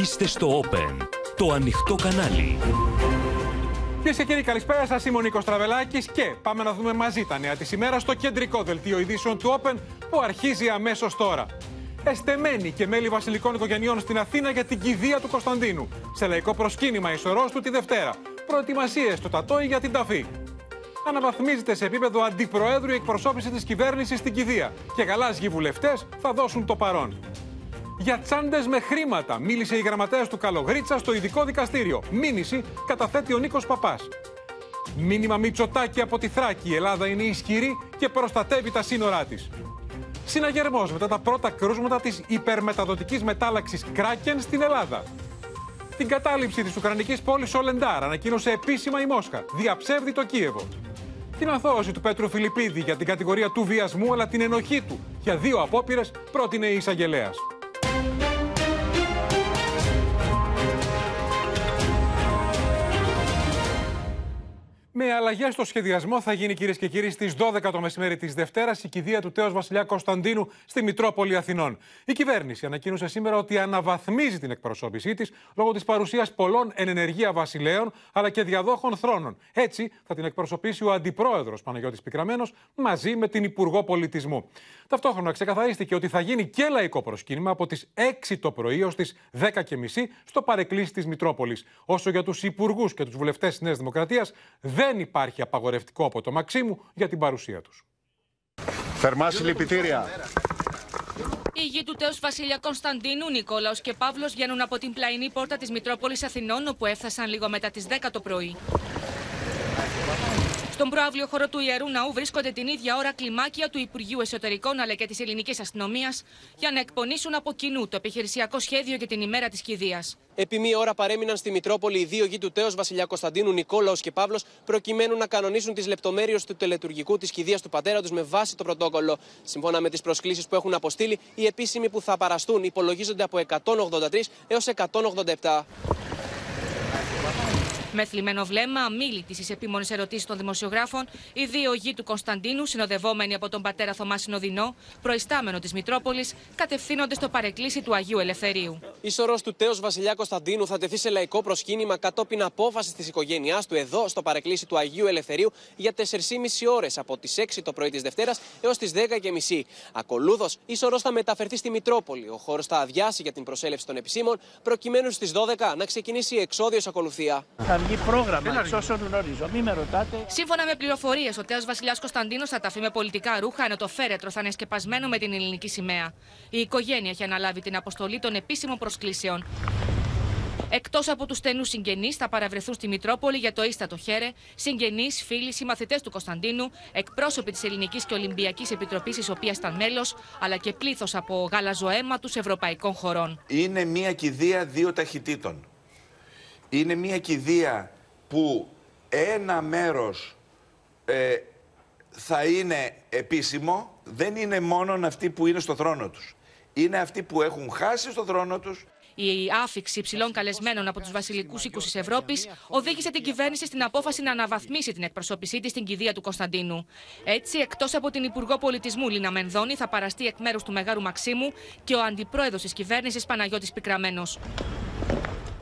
Είστε στο Open, το ανοιχτό κανάλι. Κυρίες και κύριοι, καλησπέρα σας. Είμαι ο Νίκος Τραβελάκης και πάμε να δούμε μαζί τα νέα της ημέρας στο κεντρικό δελτίο ειδήσεων του Open που αρχίζει αμέσως τώρα. Εστεμένη και μέλη βασιλικών οικογενειών στην Αθήνα για την κηδεία του Κωνσταντίνου. Σε λαϊκό προσκύνημα ισορρός του τη Δευτέρα. Προετοιμασίες στο Τατόι για την ταφή. Αναβαθμίζεται σε επίπεδο αντιπροέδρου η εκπροσώπηση της κυβέρνησης στην κηδεία. Και γαλάζιοι βουλευτές θα δώσουν το παρόν. Για τσάντες με χρήματα, μίλησε η γραμματέας του Καλογρίτσα στο ειδικό δικαστήριο. Μήνυση καταθέτει ο Νίκος Παπάς. Μήνυμα Μητσοτάκη από τη Θράκη. Η Ελλάδα είναι ισχυρή και προστατεύει τα σύνορά της. Συναγερμός μετά τα πρώτα κρούσματα της υπερμεταδοτικής μετάλλαξης Κράκεν στην Ελλάδα. Την κατάληψη της Ουκρανικής πόλης Ολεντάρ ανακοίνωσε επίσημα η Μόσχα. Διαψεύδει το Κίεβο. Την αθώωση του Πέτρου Φιλιππίδη για την κατηγορία του βιασμού αλλά την ενοχή του για δύο απόπειρες πρότεινε η εισαγγελέας. Με αλλαγές στο σχεδιασμό θα γίνει κυρίες και κύριοι στις 12 το μεσημέρι της Δευτέρας η κηδεία του τέος Βασιλιά Κωνσταντίνου στη Μητρόπολη Αθηνών. Η κυβέρνηση ανακοίνωσε σήμερα ότι αναβαθμίζει την εκπροσώπησή της λόγω της παρουσίας πολλών εν ενεργεία βασιλέων αλλά και διαδόχων θρόνων. Έτσι θα την εκπροσωπήσει ο αντιπρόεδρος Παναγιώτης Πικραμένος μαζί με την Υπουργό Πολιτισμού. Ταυτόχρονα ξεκαθαρίστηκε ότι θα γίνει και λαϊκό προσκύνημα από τις 6 το πρωί ως τις 10.30 στο παρεκκλήσι της Μητρόπολης. Όσο για τους υπουργούς και τους βουλευτές της Νέας Δημοκρατίας, δεν υπάρχει απαγορευτικό από το Μαξίμου για την παρουσία τους. Θερμά συλληπιτήρια. Οι γη του τέος Βασίλεια Κωνσταντίνου, Νικόλαος και Παύλος βγαίνουν από την πλαϊνή πόρτα της Μητρόπολης Αθηνών, όπου έφτασαν λίγο μετά τις 10 το πρωί. Στον προάβλιο χώρο του Ιερού Ναού βρίσκονται την ίδια ώρα κλιμάκια του Υπουργείου Εσωτερικών αλλά και της Ελληνικής Αστυνομίας για να εκπονήσουν από κοινού το επιχειρησιακό σχέδιο για την ημέρα της κηδείας. Επί μία ώρα παρέμειναν στη Μητρόπολη οι δύο γη του Τέος Βασιλιά Κωνσταντίνου, Νικόλαος και Παύλος, προκειμένου να κανονίσουν τις λεπτομέρειες του τελετουργικού της κηδείας του πατέρα τους με βάση το πρωτόκολλο. Σύμφωνα με τις προσκλήσεις που έχουν αποστείλει, οι επίσημοι που θα παραστούν υπολογίζονται από 183 έως 187. Με θλιμμένο βλέμμα, αμήλυτη στι επίμονε ερωτήσει των δημοσιογράφων, οι δύο γη του Κωνσταντίνου, συνοδευόμενοι από τον πατέρα Θωμά Συνοδεινό, προϊστάμενο της Μητρόπολης, κατευθύνονται στο παρεκκλήσι του Αγίου Ελευθερίου. Η σωρό του τέος Βασιλιά Κωνσταντίνου θα τεθεί σε λαϊκό προσκύνημα κατόπιν απόφασης της οικογένειάς του εδώ στο παρεκκλήσι του Αγίου Ελευθερίου για 4,5 ώρες από τις 6 το πρωί της Δευτέρας έως τις 10.30. Ακολούθω, η σωρό θα μεταφερθεί στη Μητρόπολη. Ο χώρος θα αδειάσει για την προσέλευση των επισήμων, προκειμένου στις 12 να ξεκινήσει η εξόδιος ακολουθία βγει πρόγραμμα, εξ όσων γνωρίζω. Μην με ρωτάτε. Σύμφωνα με πληροφορίες, ο τέο Βασιλιάς Κωνσταντίνος θα ταφεί με πολιτικά ρούχα, ενώ το φέρετρο θα είναι σκεπασμένο με την ελληνική σημαία. Η οικογένεια έχει αναλάβει την αποστολή των επίσημων προσκλήσεων. Εκτός από τους στενούς συγγενείς, θα παραβρεθούν στη Μητρόπολη για το ίστατο χέρε συγγενείς, φίλοι, συμμαθητές του Κωνσταντίνου, εκπρόσωποι της Ελληνικής και Ολυμπιακής Επιτροπής, τη οποία ήταν μέλος, αλλά και πλήθος από γαλαζοαίμα τους ευρωπαϊκών χωρών. Είναι μια κηδεία δύο ταχυτήτων είναι μια κηδεία που ένα μέρος ε, θα είναι επίσημο, δεν είναι μόνο αυτοί που είναι στο θρόνο τους. Είναι αυτοί που έχουν χάσει στο θρόνο τους. Η άφηξη υψηλών καλεσμένων από τους βασιλικούς οίκους της Ευρώπης οδήγησε την κυβέρνηση στην απόφαση να αναβαθμίσει την εκπροσώπησή της στην κηδεία του Κωνσταντίνου. Έτσι, εκτός από την Υπουργό Πολιτισμού Λίνα Μενδώνη, θα παραστεί εκ μέρους του Μεγάρου Μαξίμου και ο αντιπρόεδρος της κυβέρνησης Παναγιώτης Πικραμένος.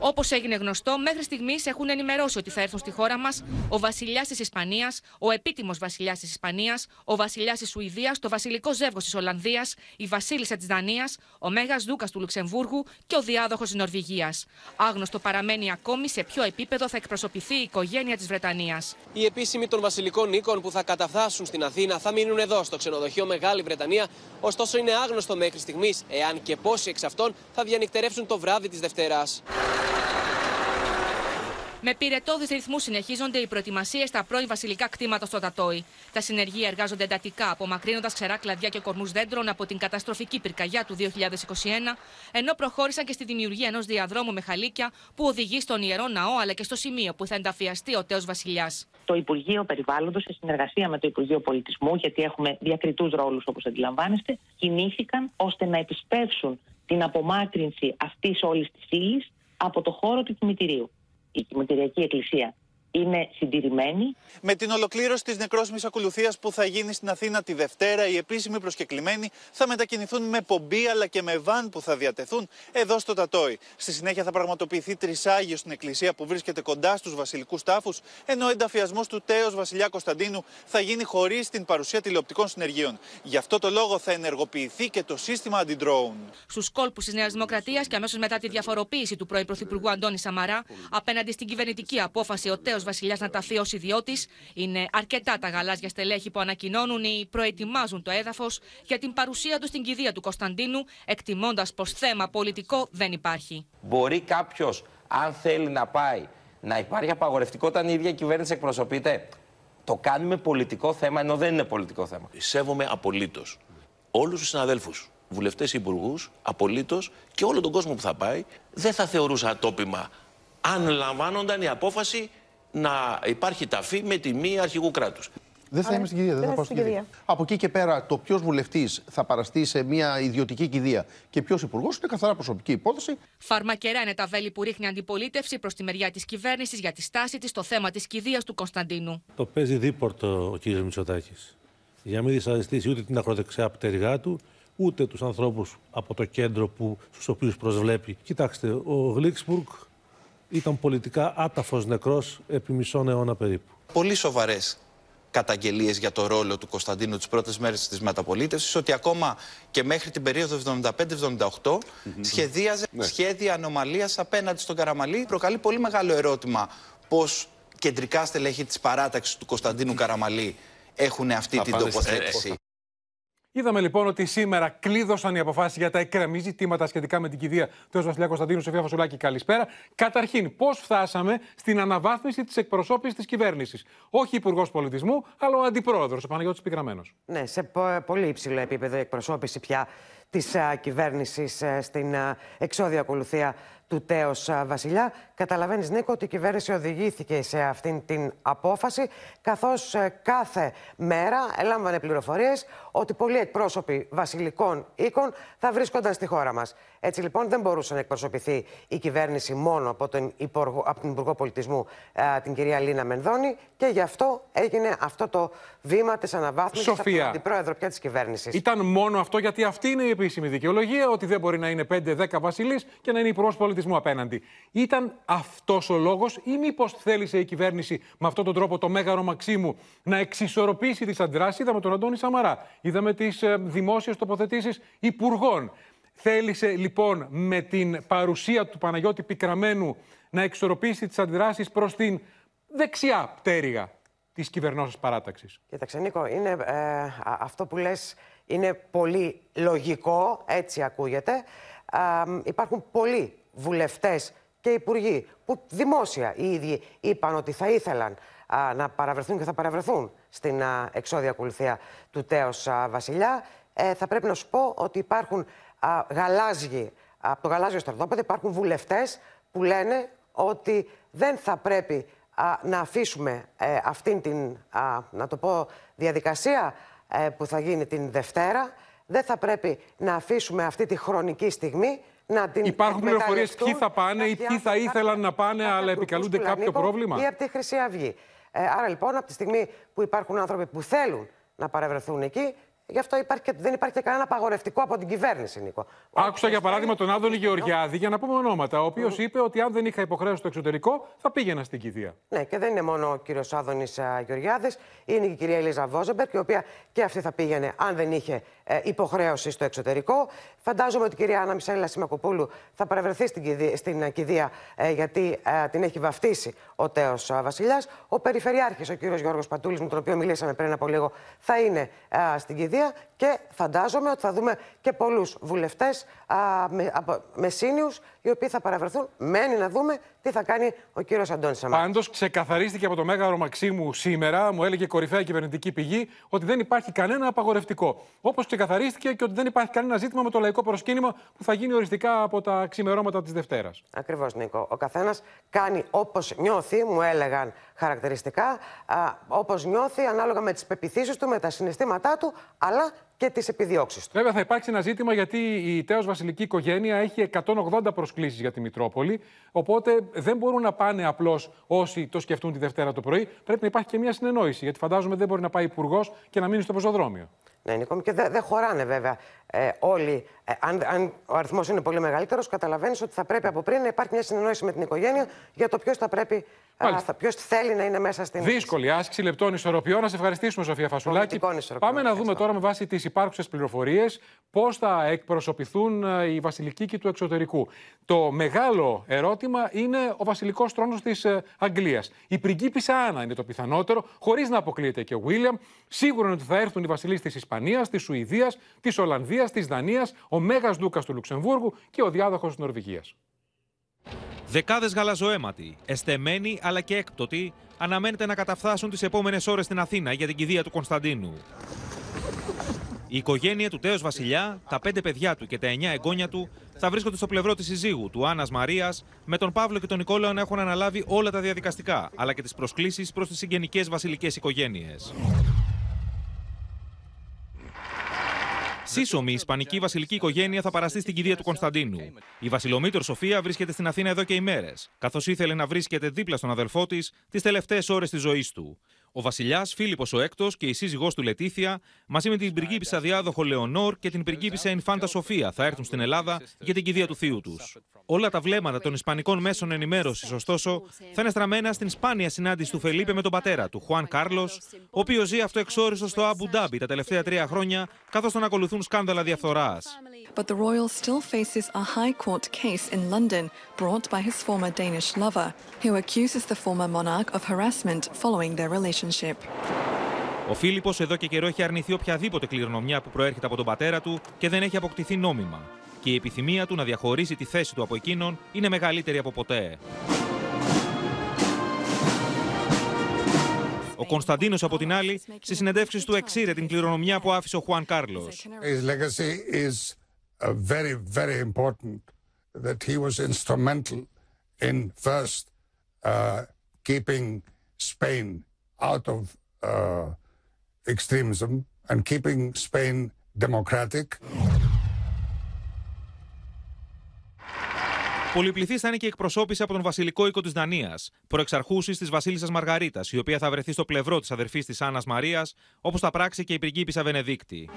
Όπως έγινε γνωστό, μέχρι στιγμής έχουν ενημερώσει ότι θα έρθουν στη χώρα μας ο βασιλιάς της Ισπανίας, ο επίτιμος βασιλιάς της Ισπανίας, ο βασιλιάς της Σουηδίας, το βασιλικό ζεύγος της Ολλανδίας, η βασίλισσα της Δανίας, ο μέγας Δούκας του Λουξεμβούργου και ο διάδοχος της Νορβηγίας. Άγνωστο παραμένει ακόμη σε ποιο επίπεδο θα εκπροσωπηθεί η οικογένεια της Βρετανίας. Οι επίσημοι των βασιλικών οίκων που θα καταφτάσουν στην Αθήνα θα μείνουν εδώ, στο ξενοδοχείο Μεγάλη Βρετανία. Ωστόσο, είναι άγνωστο μέχρι στιγμής εάν και πόσοι εξ αυτών θα διανυκτερεύσουν το βράδυ της Δευτέρας. Με πυρετόδει ρυθμούς συνεχίζονται οι προετοιμασίες στα πρώην βασιλικά κτήματα στο Τατόι. Τα συνεργεία εργάζονται εντατικά, απομακρύνοντας ξερά κλαδιά και κορμούς δέντρων από την καταστροφική πυρκαγιά του 2021, ενώ προχώρησαν και στη δημιουργία ενός διαδρόμου με χαλίκια που οδηγεί στον ιερό ναό αλλά και στο σημείο που θα ενταφιαστεί ο τέος Βασιλιάς. Το Υπουργείο Περιβάλλοντος, σε συνεργασία με το Υπουργείο Πολιτισμού, γιατί έχουμε διακριτούς ρόλους όπως αντιλαμβάνεστε, κινήθηκαν ώστε να επισπεύσουν την απομάκρυνση αυτής όλης της ύλης από το χώρο του κημητηρίου. Η Κημητηριακή Εκκλησία είναι συντηρημένοι. Με την ολοκλήρωση της νεκρόσμη ακολουθίας που θα γίνει στην Αθήνα τη Δευτέρα, οι επίσημοι προσκεκλημένοι θα μετακινηθούν με πομπή αλλά και με βαν που θα διατεθούν εδώ στο Τατόι. Στη συνέχεια θα πραγματοποιηθεί τρισάγιο στην εκκλησία που βρίσκεται κοντά στους βασιλικούς τάφους, ενώ ο ενταφιασμός του τέος Βασιλιά Κωνσταντίνου θα γίνει χωρίς την παρουσία τηλεοπτικών συνεργείων. Γι' αυτό το λόγο θα ενεργοποιηθεί και το σύστημα αντιντρόουν. Στους κόλπους της Νέας Δημοκρατίας και αμέσως μετά τη διαφοροποίηση του πρώην Πρωθυπουργού Αντώνη Σαμαρά, απέναντι στην κυβερνητική απόφαση ο τέος Βασιλιάς να ταθεί ως ιδιώτης, είναι αρκετά τα γαλάζια στελέχη που ανακοινώνουν ή προετοιμάζουν το έδαφος για την παρουσία τους στην κηδεία του Κωνσταντίνου, εκτιμώντας πως θέμα πολιτικό δεν υπάρχει. Μπορεί κάποιος, αν θέλει να πάει, να υπάρχει απαγορευτικό όταν η ίδια κυβέρνηση εκπροσωπείται. Το κάνουμε πολιτικό θέμα, ενώ δεν είναι πολιτικό θέμα. Σέβομαι απολύτως όλους τους συναδέλφους, βουλευτές, υπουργούς, απολύτως και όλο τον κόσμο που θα πάει. Δεν θα θεωρούσα ατόπιμα αν λαμβάνονταν η απόφαση να υπάρχει ταφή με τη μία αρχηγού κράτους. Δεν θα είμαι στην κηδεία, δεν θα πάω στην κηδεία. Από εκεί και πέρα, το ποιος βουλευτής θα παραστεί σε μια ιδιωτική κηδεία και ποιος υπουργός είναι καθαρά προσωπική υπόθεση. Φαρμακερά είναι τα βέλη που ρίχνει αντιπολίτευση προς τη μεριά της κυβέρνησης για τη στάση της στο θέμα της κηδείας του Κωνσταντίνου. Το παίζει δίπορτο ο κ. Μητσοτάκης. Για να μην δυσαρεστήσει ούτε την ακροδεξιά πτέρυγά του, ούτε τους ανθρώπους από το κέντρο που, στους οποίους προσβλέπει. Κοιτάξτε, ο Γλίξμπουργκ ήταν πολιτικά άταφος νεκρός επί μισόν αιώνα περίπου. Πολύ σοβαρές καταγγελίες για το ρόλο του Κωνσταντίνου τις πρώτες μέρες της μεταπολίτευσης, ότι ακόμα και μέχρι την περίοδο 75-78 σχεδίαζε Ναι. σχέδια ανομαλίας απέναντι στον Καραμαλή. Προκαλεί πολύ μεγάλο ερώτημα πώς κεντρικά στελέχη της παράταξης του Κωνσταντίνου Καραμαλή έχουν αυτή την πάνε στη- τοποθέτηση. Είδαμε λοιπόν ότι σήμερα κλείδωσαν οι αποφάσεις για τα εκκρεμή ζητήματα σχετικά με την κηδεία του Έω Βασιλιά Κωνσταντίνου Σοφία Φασουλάκη. Καλησπέρα. Καταρχήν, πώς φτάσαμε στην αναβάθμιση της εκπροσώπησης της κυβέρνησης; Όχι υπουργός πολιτισμού, αλλά ο αντιπρόεδρος, ο Παναγιώτης Πικραμένος. Ναι, σε πο- πολύ υψηλό επίπεδο η εκπροσώπηση πια της κυβέρνησης στην α, εξώδια ακολουθία του τέος α, Βασιλιά. Καταλαβαίνεις, Νίκο, ότι η κυβέρνηση οδηγήθηκε σε αυτήν την απόφαση, καθώς ε, κάθε μέρα έλαμβανε πληροφορίες ότι πολλοί εκπρόσωποι βασιλικών οίκων θα βρίσκονταν στη χώρα μας. Έτσι λοιπόν δεν μπορούσε να εκπροσωπηθεί η κυβέρνηση μόνο από, τον υπουργό, από την Υπουργό Πολιτισμού, α, την κυρία Λίνα Μενδώνη, και γι' αυτό έγινε αυτό το βήμα της αναβάθμισης από τον Σοφία. αντιπρόεδρο πια της κυβέρνησης. Ήταν μόνο αυτό, γιατί αυτή είναι η επίσημη δικαιολογία, ότι δεν μπορεί να είναι 5-10 βασιλείς και να είναι υπουργό πολιτισμού απέναντι. Ήταν αυτός ο λόγος, ή μήπως θέλησε η κυβέρνηση με αυτόν τον τρόπο το μέγαρο Μαξίμου να εξισορροπήσει τις αντιδράσεις; Είδαμε τον Αντώνη Σαμαρά, είδαμε τις ε, δημόσιες τοποθετήσεις υπουργών. Θέλησε λοιπόν με την παρουσία του Παναγιώτη Πικραμένου να εξορροπήσει τις αντιδράσεις προς την δεξιά πτέρυγα της κυβερνώσεως παράταξης. Κοίταξε, Νίκο, είναι, ε, α- αυτό που λες είναι πολύ λογικό, έτσι ακούγεται. Α, μ, υπάρχουν πολλοί βουλευτές και υπουργοί που δημόσια οι ίδιοι είπαν ότι θα ήθελαν α, να παραβρεθούν και θα παραβρεθούν στην α, εξώδια ακολουθία του τέος α, Βασιλιά. Ε, θα πρέπει να σου πω ότι υπάρχουν α, γαλάζιοι, από το γαλάζιο στρατόπεδο υπάρχουν βουλευτές που λένε ότι δεν θα πρέπει α, να αφήσουμε ε, αυτήν την, α, να το πω, διαδικασία ε, που θα γίνει την Δευτέρα. Δεν θα πρέπει να αφήσουμε αυτή τη χρονική στιγμή να την Υπάρχουν πληροφορίες εκμεταλλευτούν ποιοι θα πάνε ή κάποιοι ποιοι θα άνθρωποι, ήθελαν να πάνε, κάποια αλλά γκρουπούς επικαλούνται του κάποιο Λανίκο πρόβλημα; Ή από τη Χρυσή Αυγή. Ε, άρα λοιπόν, από τη στιγμή που υπάρχουν άνθρωποι που θέλουν να παρευρεθούν εκεί, γι' αυτό υπάρχει και, δεν υπάρχει και κανένα απαγορευτικό από την κυβέρνηση, Νίκο. Άκουσα για παράδειγμα τον Άδωνη Γεωργιάδη, για να πούμε ονόματα, ο οποίος είπε ότι αν δεν είχα υποχρέωση στο εξωτερικό, θα πήγαινα στην κηδεία. Ναι, και δεν είναι μόνο ο κύριος Άδωνης Γεωργιάδης, είναι και η κυρία Ελίζα Βόζεμπερκ, η οποία και αυτή θα πήγαινε αν δεν είχε ε, υποχρέωση στο εξωτερικό. Φαντάζομαι ότι η κυρία Άννα Μισέλα Σιμακοπούλου θα παρευρεθεί στην κηδεία, στην ε, κηδεία ε, γιατί ε, την έχει βαφτίσει ο τέος Βασιλιάς. Ο Περιφερειάρχης, ο κύριος Γιώργος Πατούλης, με τον οποίο μιλήσαμε πριν από λίγο, θα είναι ε, στην κηδεία και φαντάζομαι ότι θα δούμε και πολλούς βουλευτές με, από- μεσίνιους, οι οποίοι θα παραβρεθούν. Μένει να δούμε τι θα κάνει ο κύριος Αντώνης Σαμάρας. Πάντως, ξεκαθαρίστηκε από το Μέγαρο Μαξίμου σήμερα, μου έλεγε κορυφαία κυβερνητική πηγή, ότι δεν υπάρχει κανένα απαγορευτικό. Όπως ξεκαθαρίστηκε και ότι δεν υπάρχει κανένα ζήτημα με το λαϊκό προσκύνημα που θα γίνει οριστικά από τα ξημερώματα της Δευτέρας. Ακριβώς, Νίκο. Ο καθένας κάνει όπως νιώθει, μου έλεγαν χαρακτηριστικά, όπως νιώθει, ανάλογα με τις πεπιθήσεις του, με τα συναισθήματά του, αλλά και τις επιδιώξεις του. Βέβαια, θα υπάρξει ένα ζήτημα γιατί η τέος βασιλική οικογένεια έχει 180 προσκλήσεις για τη Μητρόπολη. Οπότε δεν μπορούν να πάνε απλώς όσοι το σκεφτούν τη Δευτέρα το πρωί. Πρέπει να υπάρχει και μια συνεννόηση. Γιατί φαντάζομαι δεν μπορεί να πάει υπουργός και να μείνει στο πεζοδρόμιο. Ναι, Νίκο, και δεν δε χωράνε βέβαια ε, όλοι. Ε, αν, αν ο αριθμός είναι πολύ μεγαλύτερος, καταλαβαίνεις ότι θα πρέπει από πριν να υπάρχει μια συνεννόηση με την οικογένεια για το ποιος θα πρέπει. Ποιος θέλει να είναι μέσα στην. Δύσκολη άσκηση λεπτών ισορροπιών. Να σε ευχαριστήσουμε, Σοφία Φασουλάκη. Πάμε να δούμε τώρα με βάση τις υπάρχουσες πληροφορίες πώς θα εκπροσωπηθούν ε, οι βασιλικοί και του εξωτερικού. Το μεγάλο ερώτημα είναι ο βασιλικός τρόνος της ε, Αγγλίας. Η πριγκίπισσα Άννα είναι το πιθανότερο, χωρίς να αποκλείεται και ο Βίλιαμ. Σίγουρο είναι ότι θα έρθουν οι βασιλείς της Ισπανίας, της Σουηδίας, της Ολλανδίας, της Δανίας, ο Μέγας Δούκας του Λουξεμβούργου και ο διάδοχος της Νορβηγίας. Δεκάδες γαλαζοαίματοι, εστεμένοι αλλά και έκπτωτοι, αναμένεται να καταφθάσουν τις επόμενες ώρες στην Αθήνα για την κηδεία του Κωνσταντίνου. Η οικογένεια του τέος Βασιλιά, τα πέντε παιδιά του και τα εννιά εγγόνια του θα βρίσκονται στο πλευρό της συζύγου του Άννας Μαρίας, με τον Παύλο και τον Νικόλαο να έχουν αναλάβει όλα τα διαδικαστικά, αλλά και τις προσκλήσεις προς τις συγγενικές βασιλικές οικογένειες. Σύσσωμη η Ισπανική βασιλική οικογένεια θα παραστεί στην κηδεία του Κωνσταντίνου. Η Βασιλομήτωρ Σοφία βρίσκεται στην Αθήνα εδώ και ημέρες, καθώς ήθελε να βρίσκεται δίπλα στον αδελφό της τις τελευταίες ώρες της ζωής του. Ο βασιλιάς Φίλιππος ο Έκτος και η σύζυγός του Λετήθια, μαζί με την πριγκίπισσα διάδοχο Λεωνόρ και την πριγκίπισσα Ινφάντα Σοφία, θα έρθουν στην Ελλάδα για την κηδεία του θείου τους. Όλα τα βλέμματα των Ισπανικών μέσων ενημέρωσης, ωστόσο, θα είναι στραμμένα στην σπάνια συνάντηση του Φελίπε με τον πατέρα του, Χουάν Κάρλος, ο οποίος ζει αυτό εξόριστο στο Αμπου Ντάμπι τα τελευταία τρία χρόνια, καθώς τον ακολουθούν σκάνδαλα διαφθοράς. But the royal still faces a high court case in London brought by his former Danish lover, who accuses the former monarch of harassment following their relationship. Ο Φίλιππος εδώ και καιρό έχει αρνηθεί οποιαδήποτε κληρονομιά που προέρχεται από τον πατέρα του και δεν έχει αποκτηθεί νόμιμα. Και η επιθυμία του να διαχωρίσει τη θέση του από εκείνον είναι μεγαλύτερη από ποτέ. Ο Κωνσταντίνος, από την άλλη, στις συνεντεύξεις του εξήρε την κληρονομιά που άφησε ο Χουάν Κάρλος. His legacy is uh, very, very important. That he was instrumental in first uh, keeping Spain out of uh, extremism and keeping Spain democratic. Πολυπληθής θα είναι και η εκπροσώπηση από τον βασιλικό οίκο της Δανίας, προεξαρχούση της Βασίλισσας Μαργαρίτας, η οποία θα βρεθεί στο πλευρό της αδερφής της Άννας Μαρίας, όπως θα πράξει και η πριγκίπισσα Βενεδίκτη.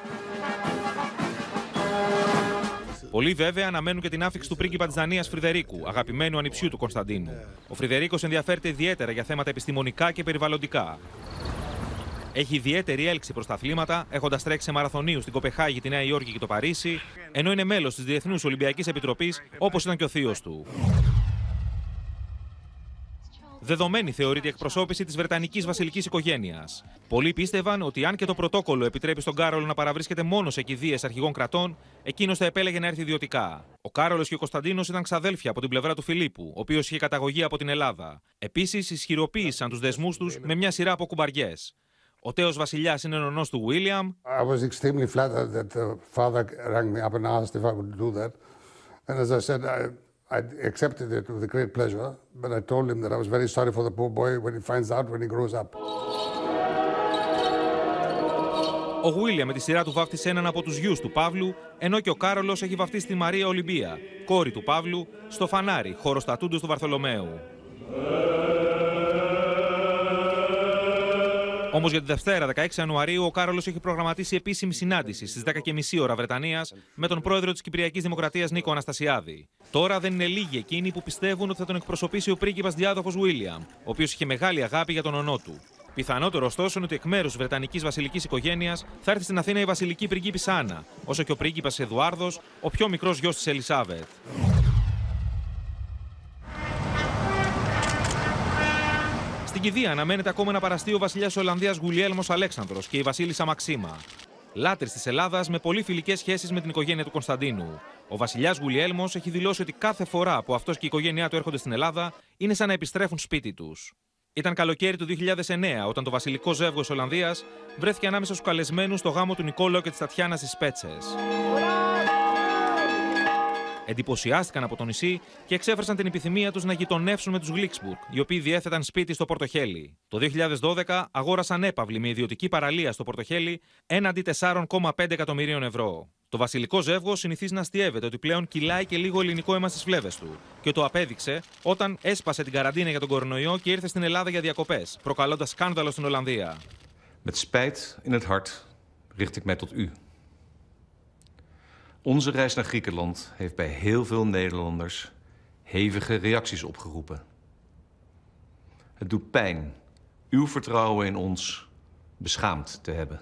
Πολλοί βέβαια αναμένουν και την άφηξη του πρίγκιπα της Δανίας Φρυδερίκου, αγαπημένου ανιψιού του Κωνσταντίνου. Ο Φρυδερίκος ενδιαφέρεται ιδιαίτερα για θέματα επιστημονικά και περιβαλλοντικά. Έχει ιδιαίτερη έλξη προς τα αθλήματα, έχοντας τρέξει σε μαραθωνίου στην Κοπεχάγη, τη Νέα Υόρκη και το Παρίσι, ενώ είναι μέλος της Διεθνούς Ολυμπιακής Επιτροπής, όπως ήταν και ο θείος του. Δεδομένη θεωρείται η εκπροσώπηση της Βρετανικής βασιλικής οικογένειας. Πολλοί πίστευαν ότι αν και το πρωτόκολλο επιτρέπει στον Κάρολο να παραβρίσκεται μόνο σε κηδείες αρχηγών κρατών, εκείνος θα επέλεγε να έρθει ιδιωτικά. Ο Κάρολος και ο Κωνσταντίνος ήταν ξαδέλφια από την πλευρά του Φιλίππου, ο οποίος είχε καταγωγή από την Ελλάδα. Επίσης, ισχυροποίησαν τους δεσμούς τους με μια σειρά από κουμπαριές. Ο τέος βασιλιάς είναι ο νονός του Βίλιαμ. I was ο Βίλια με τη σειρά του βάφτησε έναν από τους γιους του Παύλου, ενώ και ο Κάρολος έχει βαφτίσει στη Μαρία Ολυμπία, κόρη του Παύλου, στο Φανάρι, χωροστατούντος του Βαρθολομαίου. Όμως για τη Δευτέρα, 16 Ιανουαρίου, ο Κάρολος έχει προγραμματίσει επίσημη συνάντηση στις 10.30 ώρα Βρετανίας με τον πρόεδρο της Κυπριακής Δημοκρατίας Νίκο Αναστασιάδη. Τώρα δεν είναι λίγοι εκείνοι που πιστεύουν ότι θα τον εκπροσωπήσει ο πρίγκιπας διάδοχος Βίλιαμ, ο οποίος είχε μεγάλη αγάπη για τον ονό του. Πιθανότερο ωστόσο είναι ότι εκ μέρους της Βρετανικής βασιλικής οικογένειας θα έρθει στην Αθήνα η βασιλική πριγκίπισσα Άννα, όσο και ο πρίγκιπας Εδουάρδος, ο πιο μικρός γιος της Ελισάβετ. Κηδεία αναμένεται ακόμα να παραστεί ο βασιλιάς Ολλανδίας Γουλιέλμος Αλέξανδρος και η βασίλισσα Μαξίμα. Λάτρης της Ελλάδας με πολύ φιλικές σχέσεις με την οικογένεια του Κωνσταντίνου. Ο βασιλιάς Γουλιέλμος έχει δηλώσει ότι κάθε φορά που αυτός και η οικογένειά του έρχονται στην Ελλάδα είναι σαν να επιστρέφουν σπίτι τους. Ήταν καλοκαίρι του 2009 όταν το βασιλικό ζεύγος Ολλανδίας βρέθηκε ανάμεσα στους καλεσμένους στο γάμο του Νικόλαο και της Τατιάνας στι Πέτσες. Εντυπωσιάστηκαν από το νησί και εξέφρασαν την επιθυμία τους να γειτονεύσουν με τους Γλίξμπουργκ, οι οποίοι διέθεταν σπίτι στο Πορτοχέλι. Το 2012 αγόρασαν έπαυλη με ιδιωτική παραλία στο Πορτοχέλι έναντι 4,5 εκατομμυρίων ευρώ. Το βασιλικό ζεύγο συνηθίζει να αστείευεται ότι πλέον κυλάει και λίγο ελληνικό αίμα στις φλέβες του. Και το απέδειξε όταν έσπασε την καραντίνα για τον κορονοϊό και ήρθε στην Ελλάδα για διακοπές, προκαλώντας σκάνδαλο στην Ολλανδία. Met spijt in het hart richt ik mij tot u. Onze reis naar Griekenland heeft bij heel veel Nederlanders hevige reacties opgeroepen. Het doet pijn uw vertrouwen in ons beschaamd te hebben.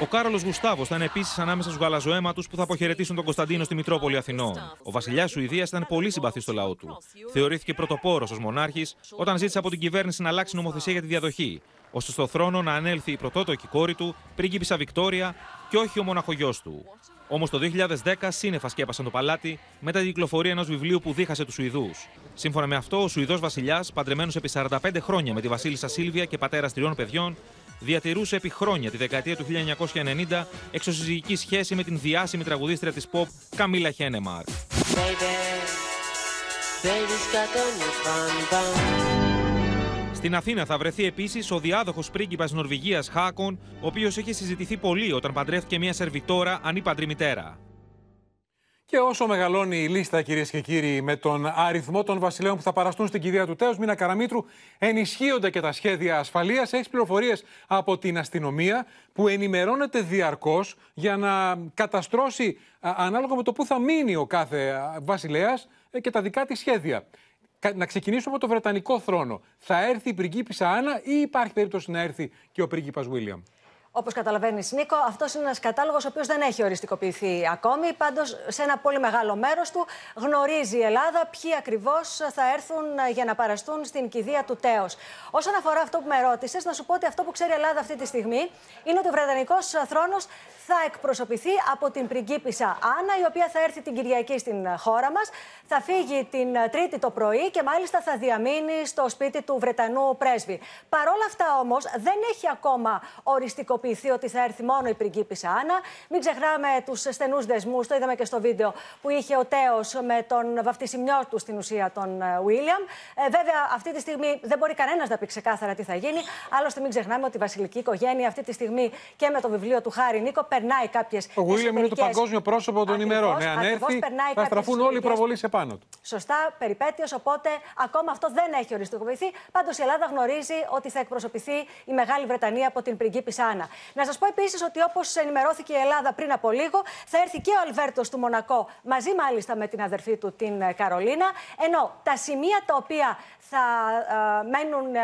Ο Κάρολος Γουστάβος θα είναι επίσης ανάμεσα στους γαλαζοαίματους που θα αποχαιρετήσουν τον Κωνσταντίνο στη Μητρόπολη Αθηνών. Ο βασιλιάς Σουηδίας ήταν πολύ συμπαθής στο λαό του. Θεωρήθηκε πρωτοπόρος ως μονάρχης όταν ζήτησε από την κυβέρνηση να αλλάξει νομοθεσία για τη διαδοχή, ώστε στο θρόνο να ανέλθει η πρωτότοκη κόρη του, πρίγκιπισσα Βικτόρια, και όχι ο μοναχογιός του. Όμως το 2010 σύννεφα σκέπασαν το παλάτι μετά την κυκλοφορία ενός βιβλίου που δίχασε τους Σουηδούς. Σύμφωνα με αυτό, ο Σουηδός βασιλιάς, παντρεμένος επί 45 χρόνια με τη Βασίλισσα Σίλβια και πατέρα τριών παιδιών, διατηρούσε επί χρόνια τη δεκαετία του 1990 εξωσυζυγική σχέση με την διάσημη τραγουδίστρια της pop Καμίλα Χένεμαρ. Στην Αθήνα θα βρεθεί επίσης ο διάδοχος πρίγκιπας Νορβηγίας Χάκον, ο οποίος έχει συζητηθεί πολύ όταν παντρεύτηκε μια σερβιτόρα ανήπαντρη μητέρα. Και όσο μεγαλώνει η λίστα, κυρίες και κύριοι, με τον αριθμό των βασιλέων που θα παραστούν στην κηδεία του Τέο Μίνα Καραμίτρου, ενισχύονται και τα σχέδια ασφαλείας. Έχεις πληροφορίες από την αστυνομία που ενημερώνεται διαρκώς για να καταστρώσει ανάλογα με το που θα μείνει ο κάθε βασιλέας ε, και τα δικά της σχέδια. Να ξεκινήσουμε από το Βρετανικό θρόνο. Θα έρθει η πριγκίπισσα Άννα ή υπάρχει περίπτωση να έρθει και ο πρίγκιπας Βίλιαμ; Όπως καταλαβαίνεις, Νίκο, αυτός είναι ένας κατάλογος ο οποίος δεν έχει οριστικοποιηθεί ακόμη. Πάντως, σε ένα πολύ μεγάλο μέρος του γνωρίζει η Ελλάδα ποιοι ακριβώς θα έρθουν για να παραστούν στην κηδεία του Τέος. Όσον αφορά αυτό που με ρώτησες, να σου πω ότι αυτό που ξέρει η Ελλάδα αυτή τη στιγμή είναι ότι ο Βρετανικός θρόνος θα εκπροσωπηθεί από την πριγκίπισσα Άννα, η οποία θα έρθει την Κυριακή στην χώρα μας. Θα φύγει την Τρίτη το πρωί και μάλιστα θα διαμείνει στο σπίτι του Βρετανού πρέσβη. Παρ' όλα αυτά όμως δεν έχει ακόμα οριστικοποιηθεί ότι θα έρθει μόνο η πριγκίπισσα Άννα. Μην ξεχνάμε τους στενούς δεσμούς, το είδαμε και στο βίντεο που είχε ο Τέος με τον βαφτισιμιό του στην ουσία, τον Βίλιαμ. Ε, βέβαια, αυτή τη στιγμή δεν μπορεί κανένας να πει ξεκάθαρα τι θα γίνει. Άλλωστε, μην ξεχνάμε ότι η βασιλική οικογένεια αυτή τη στιγμή και με το βιβλίο του Χάρη Νίκο περνάει κάποιες. Ο Βίλιαμ είναι το παγκόσμιο πρόσωπο των ημερών. Εάν έρθει, θα στραφούν όλοι οι προβολή επάνω του. Σωστά, περιπέτειες, οπότε ακόμα αυτό δεν έχει οριστικοποιηθεί. Πάντως η Ελλάδα γνωρίζει ότι θα εκπροσωπηθεί η Μεγάλη Βρετανία από την πριγκίπισσα Άννα. Να σας πω επίσης ότι όπως ενημερώθηκε η Ελλάδα πριν από λίγο, θα έρθει και ο Αλβέρτο του Μονακό, μαζί μάλιστα με την αδερφή του, την ε, Καρολίνα. Ενώ τα σημεία τα οποία θα ε, μένουν ε,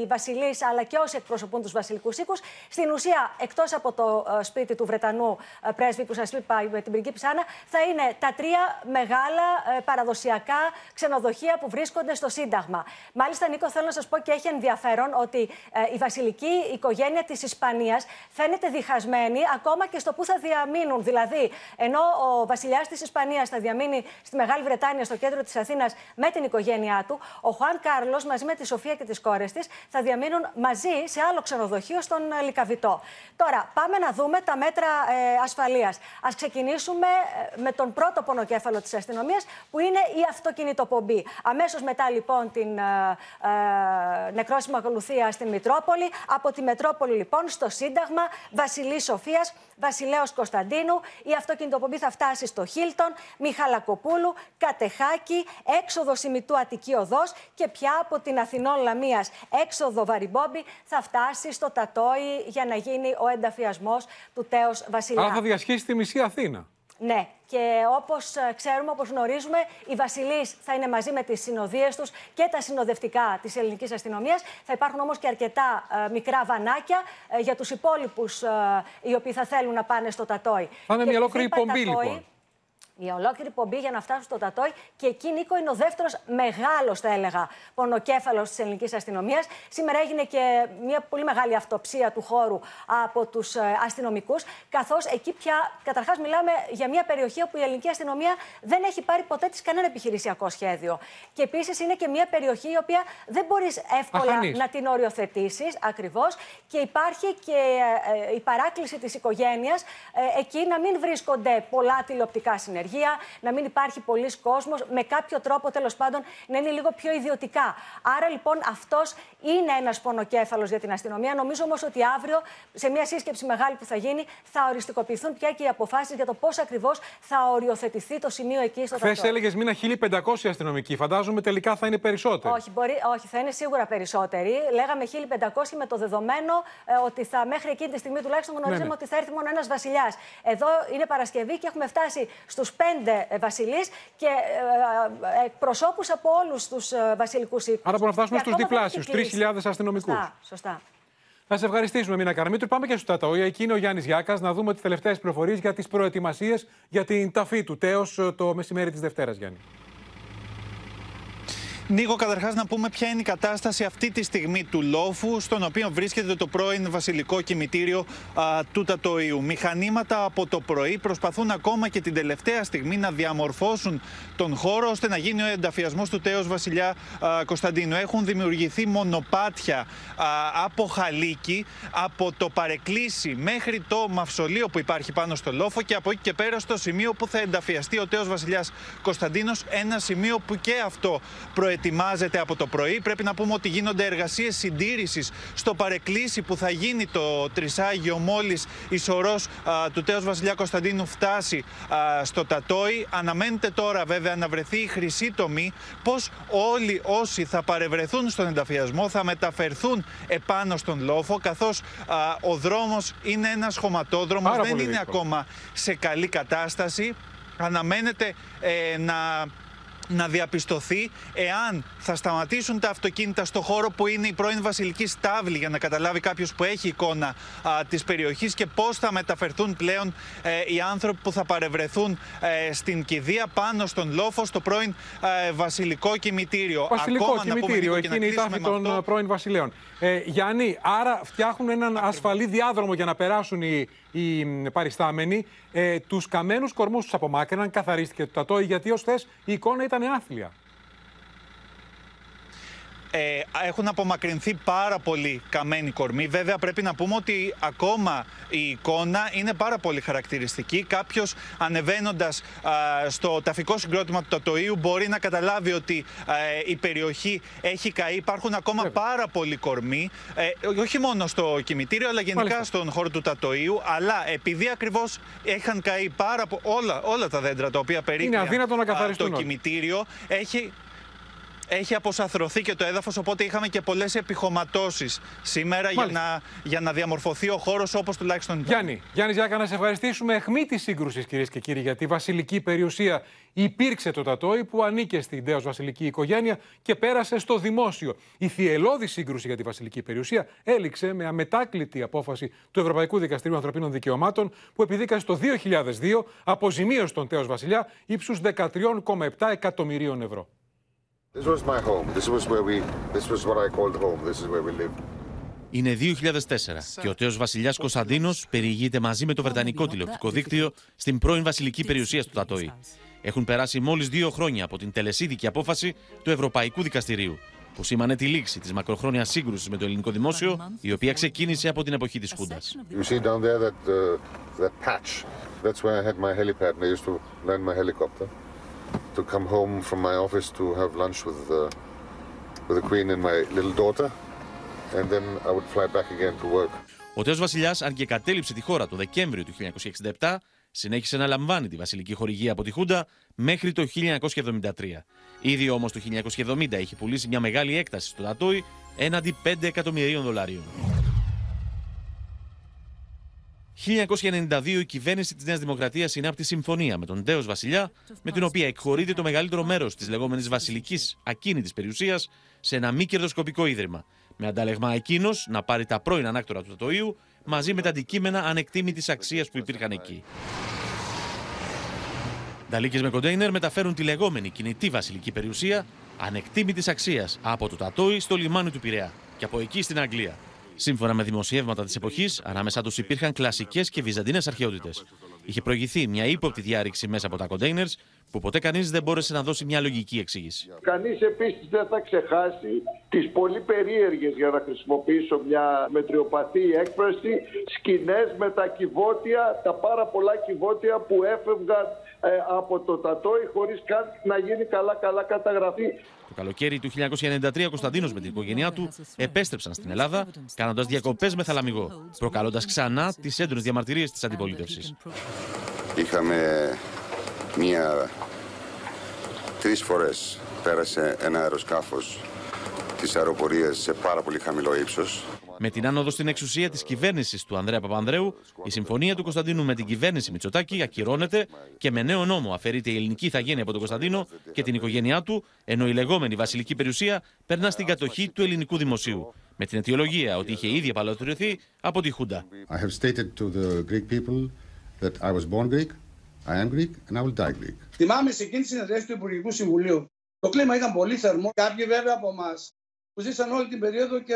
οι βασιλείς, αλλά και όσοι εκπροσωπούν τους βασιλικούς οίκους, στην ουσία, εκτός από το ε, σπίτι του Βρετανού ε, πρέσβη που σας είπα με την πριγκίπισσα Άννα, θα είναι τα τρία μεγάλα ε, παραδοσιακά ξενοδοχεία που βρίσκονται στο Σύνταγμα. Μάλιστα, Νίκο, θέλω να σας πω και έχει ενδιαφέρον ότι η βασιλική οικογένεια της Ισπανίας φαίνεται διχασμένη ακόμα και στο πού θα διαμείνουν. Δηλαδή, ενώ ο βασιλιάς της Ισπανίας θα διαμείνει στη Μεγάλη Βρετάνια, στο κέντρο της Αθήνας, με την οικογένειά του, ο Χουάν Κάρλος μαζί με τη Σοφία και τις κόρες της θα διαμείνουν μαζί σε άλλο ξενοδοχείο στον ε, Λικαβιτό. Τώρα, πάμε να δούμε τα μέτρα ε, ασφαλείας. Α ξεκινήσουμε ε, με τον πρώτο πονοκέφαλο της αστυνομίας, που είναι η αυτοκινητοπομπή. Αμέσως μετά, λοιπόν, την ε, ε, νεκρόσιμη ακολουθία στην Μητρόπολη. Από τη Μετρόπολη, λοιπόν, στο Σύνταγμα, Βασιλή Σοφίας, Βασιλέο Κωνσταντίνου. Η αυτοκινητοπομπή θα φτάσει στο Χίλτον, Μιχαλακοπούλου, Κατεχάκη, έξοδο Σιμητού Αττική Οδός και πια από την Αθηνών Λαμίας έξοδο Βαριμπόμπη θα φτάσει στο Τατόι για να γίνει ο ενταφιασμός του Τέος Βασιλιά. Άρα θα διασχίσει τη μισή Αθήνα. Ναι, και όπως ξέρουμε, όπως γνωρίζουμε, οι βασιλείς θα είναι μαζί με τις συνοδείες τους και τα συνοδευτικά της ελληνικής αστυνομίας. Θα υπάρχουν όμως και αρκετά ε, μικρά βανάκια ε, για τους υπόλοιπους ε, οι οποίοι θα θέλουν να πάνε στο Τατόι. Θα είναι μια ολόκληρη πομπή, λοιπόν. Η ολόκληρη πομπή για να φτάσουν στο Τατόι. Και εκεί, Νίκο, είναι ο δεύτερος μεγάλος, θα έλεγα, πονοκέφαλος της ελληνικής αστυνομίας. Σήμερα έγινε και μια πολύ μεγάλη αυτοψία του χώρου από τους αστυνομικούς. Καθώς εκεί πια, καταρχάς, μιλάμε για μια περιοχή όπου η ελληνική αστυνομία δεν έχει πάρει ποτέ της κανένα επιχειρησιακό σχέδιο. Και επίσης είναι και μια περιοχή η οποία δεν μπορείς εύκολα Αχανής. να την οριοθετήσεις ακριβώς. Και υπάρχει και ε, η παράκληση της οικογένειας εκεί να μην βρίσκονται πολλά τηλεοπτικά συνεργεία, να μην υπάρχει πολλή κόσμος, με κάποιο τρόπο τέλος πάντων να είναι λίγο πιο ιδιωτικά. Άρα λοιπόν αυτός είναι ένας πονοκέφαλος για την αστυνομία. Νομίζω όμως ότι αύριο, σε μια σύσκεψη μεγάλη που θα γίνει, θα οριστικοποιηθούν πια και οι αποφάσεις για το πώς ακριβώς θα οριοθετηθεί το σημείο εκεί στο Χθες Τατόι. έλεγες μήνα 1500 αστυνομικοί. Φαντάζομαι τελικά θα είναι περισσότεροι. Όχι, μπορεί, όχι, θα είναι σίγουρα περισσότεροι. Λέγαμε 1500 με το δεδομένο ε, ότι θα, μέχρι εκείνη τη στιγμή τουλάχιστον γνωρίζαμε Ναι, ναι. ότι θα έρθει μόνο ένας βασιλιάς. Εδώ είναι Παρασκευή και έχουμε φτάσει στους πέντε ε, βασιλείς και ε, ε, εκπροσώπους από όλους τους ε, βασιλικούς οίκου. Άρα μπορούμε να φτάσουμε στους διπλάσιους, 3.000 αστυνομικούς. Σωστά, σωστά. Να σε ευχαριστήσουμε, Μίνα Καραμίτρου. Πάμε και στο Τατόι. Εκεί είναι ο Γιάννης Γιάκας να δούμε τις τελευταίες πληροφορίες για τις προετοιμασίες για την ταφή του τέος το μεσημέρι της Δευτέρας, Γιάννη. Νίκο, καταρχάς να πούμε ποια είναι η κατάσταση αυτή τη στιγμή του λόφου, στον οποίο βρίσκεται το πρώην βασιλικό κημητήριο α, του Τατοίου. Μηχανήματα από το πρωί προσπαθούν ακόμα και την τελευταία στιγμή να διαμορφώσουν τον χώρο ώστε να γίνει ο ενταφιασμός του τέος βασιλιά α, Κωνσταντίνου. Έχουν δημιουργηθεί μονοπάτια α, από χαλίκι, από το παρεκκλήσι μέχρι το μαυσολείο που υπάρχει πάνω στο λόφο και από εκεί και πέρα στο σημείο που θα ενταφιαστεί ο τέος βασιλιάς Κωνσταντίνος, ένα σημείο που και αυτό προετοιμάζεται από το πρωί. Πρέπει να πούμε ότι γίνονται εργασίες συντήρησης στο παρεκκλήσι που θα γίνει το τρισάγιο μόλις η σωρός α, του τέος βασιλιά Κωνσταντίνου φτάσει α, στο Τατόι. Αναμένεται τώρα βέβαια να βρεθεί η χρυσή τομή πως όλοι όσοι θα παρευρεθούν στον ενταφιασμό θα μεταφερθούν επάνω στον λόφο καθώς α, ο δρόμος είναι ένας χωματόδρομος, Πάρα δεν πολύ είναι δύσκολο. ακόμα σε καλή κατάσταση. Αναμένεται ε, να να διαπιστωθεί εάν θα σταματήσουν τα αυτοκίνητα στο χώρο που είναι η πρώην βασιλική στάβλη για να καταλάβει κάποιος που έχει εικόνα α, της περιοχής και πώς θα μεταφερθούν πλέον ε, οι άνθρωποι που θα παρευρεθούν ε, στην κηδεία πάνω στον λόφο στο πρώην ε, βασιλικό κημητήριο. Βασιλικό Ακόμα να πούμε, κημητήριο, Νίκο, και να εκεί είναι η κλείσουμε τάφη με των αυτό. πρώην βασιλέων. Ε, Γιάννη, άρα φτιάχνουν έναν ασφαλή διάδρομο για να περάσουν οι, οι μ, παριστάμενοι. Ε, τους καμένους κορμούς τους απομάκρυναν, καθαρίστηκε το τατόι, γιατί ως χθε η εικόνα ήταν άθλια. Ε, έχουν απομακρυνθεί πάρα πολύ καμένοι κορμοί. Βέβαια, πρέπει να πούμε ότι ακόμα η εικόνα είναι πάρα πολύ χαρακτηριστική. Κάποιος ανεβαίνοντας στο ταφικό συγκρότημα του Τατοίου μπορεί να καταλάβει ότι α, η περιοχή έχει καεί. Υπάρχουν ακόμα πάρα πολλοί κορμοί. Ε, όχι μόνο στο κημητήριο, αλλά γενικά Μάλιστα. στον χώρο του Τατοίου. Αλλά επειδή ακριβώς είχαν καεί πάρα πο- όλα, όλα τα δέντρα τα οποία περίπτωσαν αδύνατο να καθαριστούν το όλα. κημητήριο, έχει έχει αποσαθρωθεί και το έδαφος, οπότε είχαμε και πολλές επιχωματώσεις σήμερα για Μάλιστα. να, για να διαμορφωθεί ο χώρος όπως τουλάχιστον ήταν. Γιάννη, Γιάννη Ζιάκα, να σε ευχαριστήσουμε. Εχμή της σύγκρουσης, κυρίες και κύριοι, γιατί η βασιλική περιουσία υπήρξε το Τατόι που ανήκε στην τέο βασιλική οικογένεια και πέρασε στο δημόσιο. Η θυελώδη σύγκρουση για τη βασιλική περιουσία έληξε με αμετάκλητη απόφαση του Ευρωπαϊκού Δικαστηρίου Ανθρωπίνων Δικαιωμάτων που επιδίκασε το 2002 αποζημίωση τον τέο βασιλιά ύψους 13,7 εκατομμυρίων ευρώ. Είναι 2004 και ο τέος βασιλιάς Κωνσταντίνος περιηγείται μαζί με το Βρετανικό τηλεοπτικό δίκτυο στην πρώην βασιλική περιουσία του Τατόι. Έχουν περάσει μόλις δύο χρόνια από την τελεσίδικη απόφαση του Ευρωπαϊκού Δικαστηρίου, που σήμανε τη λήξη της μακροχρόνιας σύγκρουσης με το ελληνικό δημόσιο, η οποία ξεκίνησε από την εποχή της Χούντας. You to land my helicopter to come home from my office to have lunch with uh, with the Queen and my little daughter, and then I would fly back again to work. Ο τέος βασιλιάς, αν και κατέληψε τη χώρα το Δεκέμβριο του 1967, συνέχισε να λαμβάνει τη βασιλική χορηγία από τη Χούντα μέχρι το 1973. Ήδη όμως το 1970 είχε πουλήσει μια μεγάλη έκταση στο Τατόι έναντι 5 εκατομμυρίων δολαρίων. 1992 η κυβέρνηση της Νέας Δημοκρατίας συνάπτει συμφωνία με τον τέος βασιλιά, με την οποία εκχωρείται το μεγαλύτερο μέρος της λεγόμενης βασιλικής ακίνητης περιουσίας σε ένα μη κερδοσκοπικό ίδρυμα, με αντάλλαγμα εκείνος να πάρει τα πρώην ανάκτορα του Τατοίου μαζί με τα αντικείμενα ανεκτήμητης αξίας που υπήρχαν εκεί. Νταλίκε με κοντέινερ μεταφέρουν τη λεγόμενη κινητή βασιλική περιουσία ανεκτήμητης αξίας από το Τατόι στο λιμάνι του Πειραιά και από εκεί στην Αγγλία. Σύμφωνα με δημοσιεύματα της εποχής, ανάμεσά τους υπήρχαν κλασικές και βυζαντινές αρχαιότητες. Είχε προηγηθεί μια ύποπτη διάρρηξη μέσα από τα κοντέινερς, που ποτέ κανείς δεν μπόρεσε να δώσει μια λογική εξήγηση. Κανείς επίσης δεν θα ξεχάσει τις πολύ περίεργες, για να χρησιμοποιήσω μια μετριοπαθή έκφραση, σκηνές με τα κυβότια, τα πάρα πολλά κυβότια που έφευγαν ε, από το Τατόι χωρίς καν να γίνει καλά-καλά καταγραφή. Το καλοκαίρι του 1993 ο Κωνσταντίνος με την οικογένειά του επέστρεψαν στην Ελλάδα, κάνοντας διακοπές με θαλαμιγό, προκαλώντας ξανά τις έντονες διαμαρτυρίες της αντιπολίτευσης. Είχαμε μία... Τρεις φορές πέρασε ένα αεροσκάφος της αεροπορίας σε πάρα πολύ χαμηλό ύψος. Με την άνοδο στην εξουσία της κυβέρνησης του Ανδρέα Παπανδρέου, η συμφωνία του Κωνσταντίνου με την κυβέρνηση Μητσοτάκη ακυρώνεται και με νέο νόμο αφαιρείται η ελληνική ηθαγένεια από τον Κωνσταντίνο και την οικογένειά του, ενώ η λεγόμενη βασιλική περιουσία περνά στην κατοχή του ελληνικού δημοσίου. Με την αιτιολογία ότι είχε ήδη απαλωτριωθεί από τη Χούντα. I have stated to the Greek people that I was born Greek, I am Greek and I will die Greek. Θυμάμαι σε εκείνη τη συνεδρίαση του Υπουργικού Συμβουλίου. Το κλίμα ήταν πολύ θερμό. Κάποιοι βέβαια από εμά που ζήσαν όλη την περίοδο και